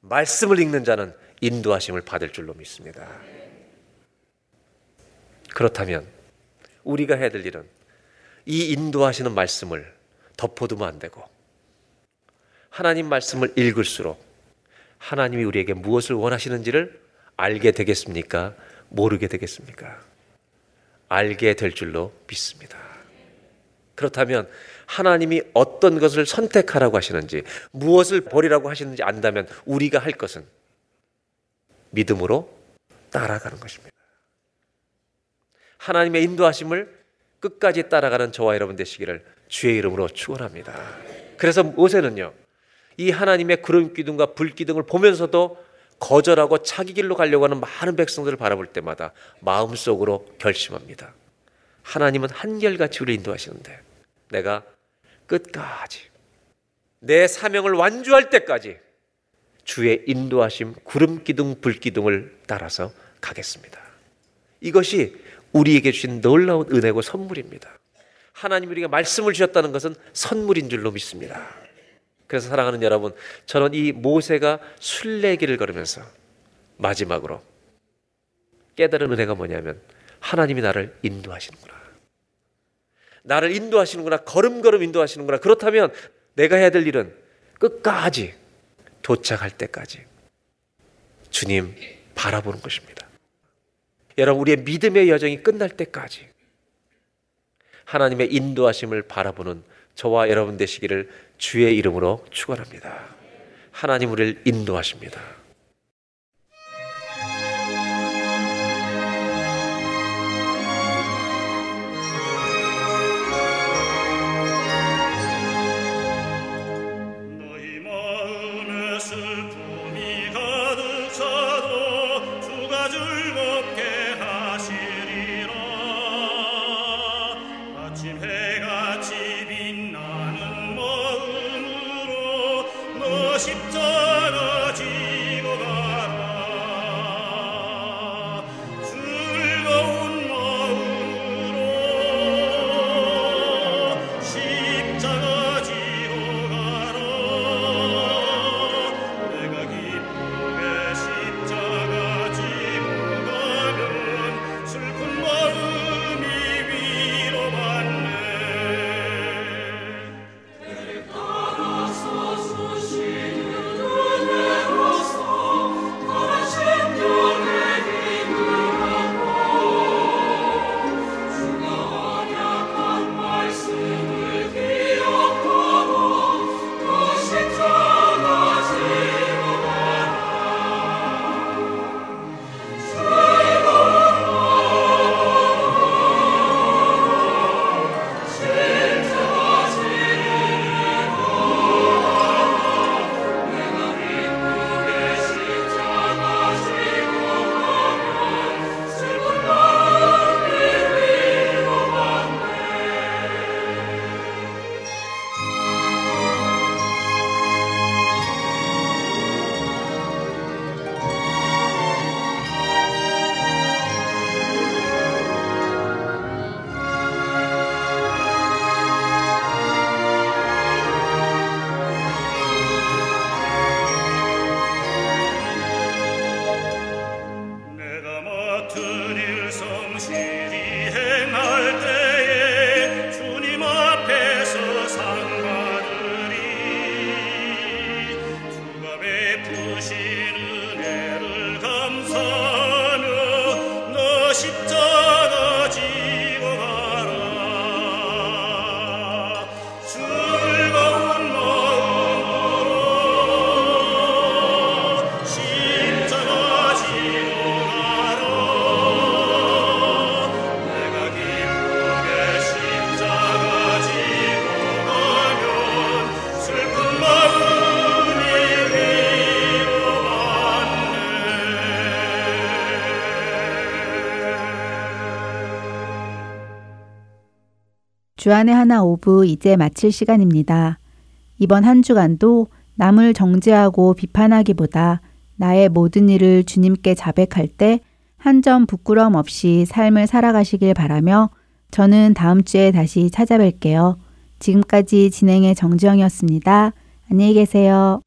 말씀을 읽는 자는 인도하심을 받을 줄로 믿습니다. 그렇다면 우리가 해야 될 일은 이 인도하시는 말씀을 덮어두면 안 되고 하나님 말씀을 읽을수록 하나님이 우리에게 무엇을 원하시는지를 알게 되겠습니까? 모르게 되겠습니까? 알게 될 줄로 믿습니다. 그렇다면 하나님이 어떤 것을 선택하라고 하시는지, 무엇을 버리라고 하시는지 안다면 우리가 할 것은 믿음으로 따라가는 것입니다. 하나님의 인도하심을 끝까지 따라가는 저와 여러분 되시기를 주의 이름으로 축원합니다. 그래서 모세는요. 이 하나님의 구름 기둥과 불 기둥을 보면서도 거절하고 자기 길로 가려고 하는 많은 백성들을 바라볼 때마다 마음속으로 결심합니다. 하나님은 한결같이 우리를 인도하시는데 내가 끝까지 내 사명을 완주할 때까지 주의 인도하심 구름 기둥 불 기둥을 따라서 가겠습니다. 이것이 우리에게 주신 놀라운 은혜고 선물입니다. 하나님 우리에게 말씀을 주셨다는 것은 선물인 줄로 믿습니다. 그래서 사랑하는 여러분, 저는 이 모세가 순례길을 걸으면서 마지막으로 깨달은 은혜가 뭐냐면 하나님이 나를 인도하시는구나. 나를 인도하시는구나. 걸음걸음 인도하시는구나. 그렇다면 내가 해야 될 일은 끝까지 도착할 때까지 주님 바라보는 것입니다. 여러분, 우리의 믿음의 여정이 끝날 때까지 하나님의 인도하심을 바라보는 저와 여러분 되시기를 주의 이름으로 축원합니다. 하나님 우리를 인도하십니다. 주안의 하나 오브 이제 마칠 시간입니다. 이번 한 주간도 남을 정죄하고 비판하기보다 나의 모든 일을 주님께 자백할 때 한 점 부끄럼 없이 삶을 살아가시길 바라며 저는 다음 주에 다시 찾아뵐게요. 지금까지 진행의 정지영이었습니다. 안녕히 계세요.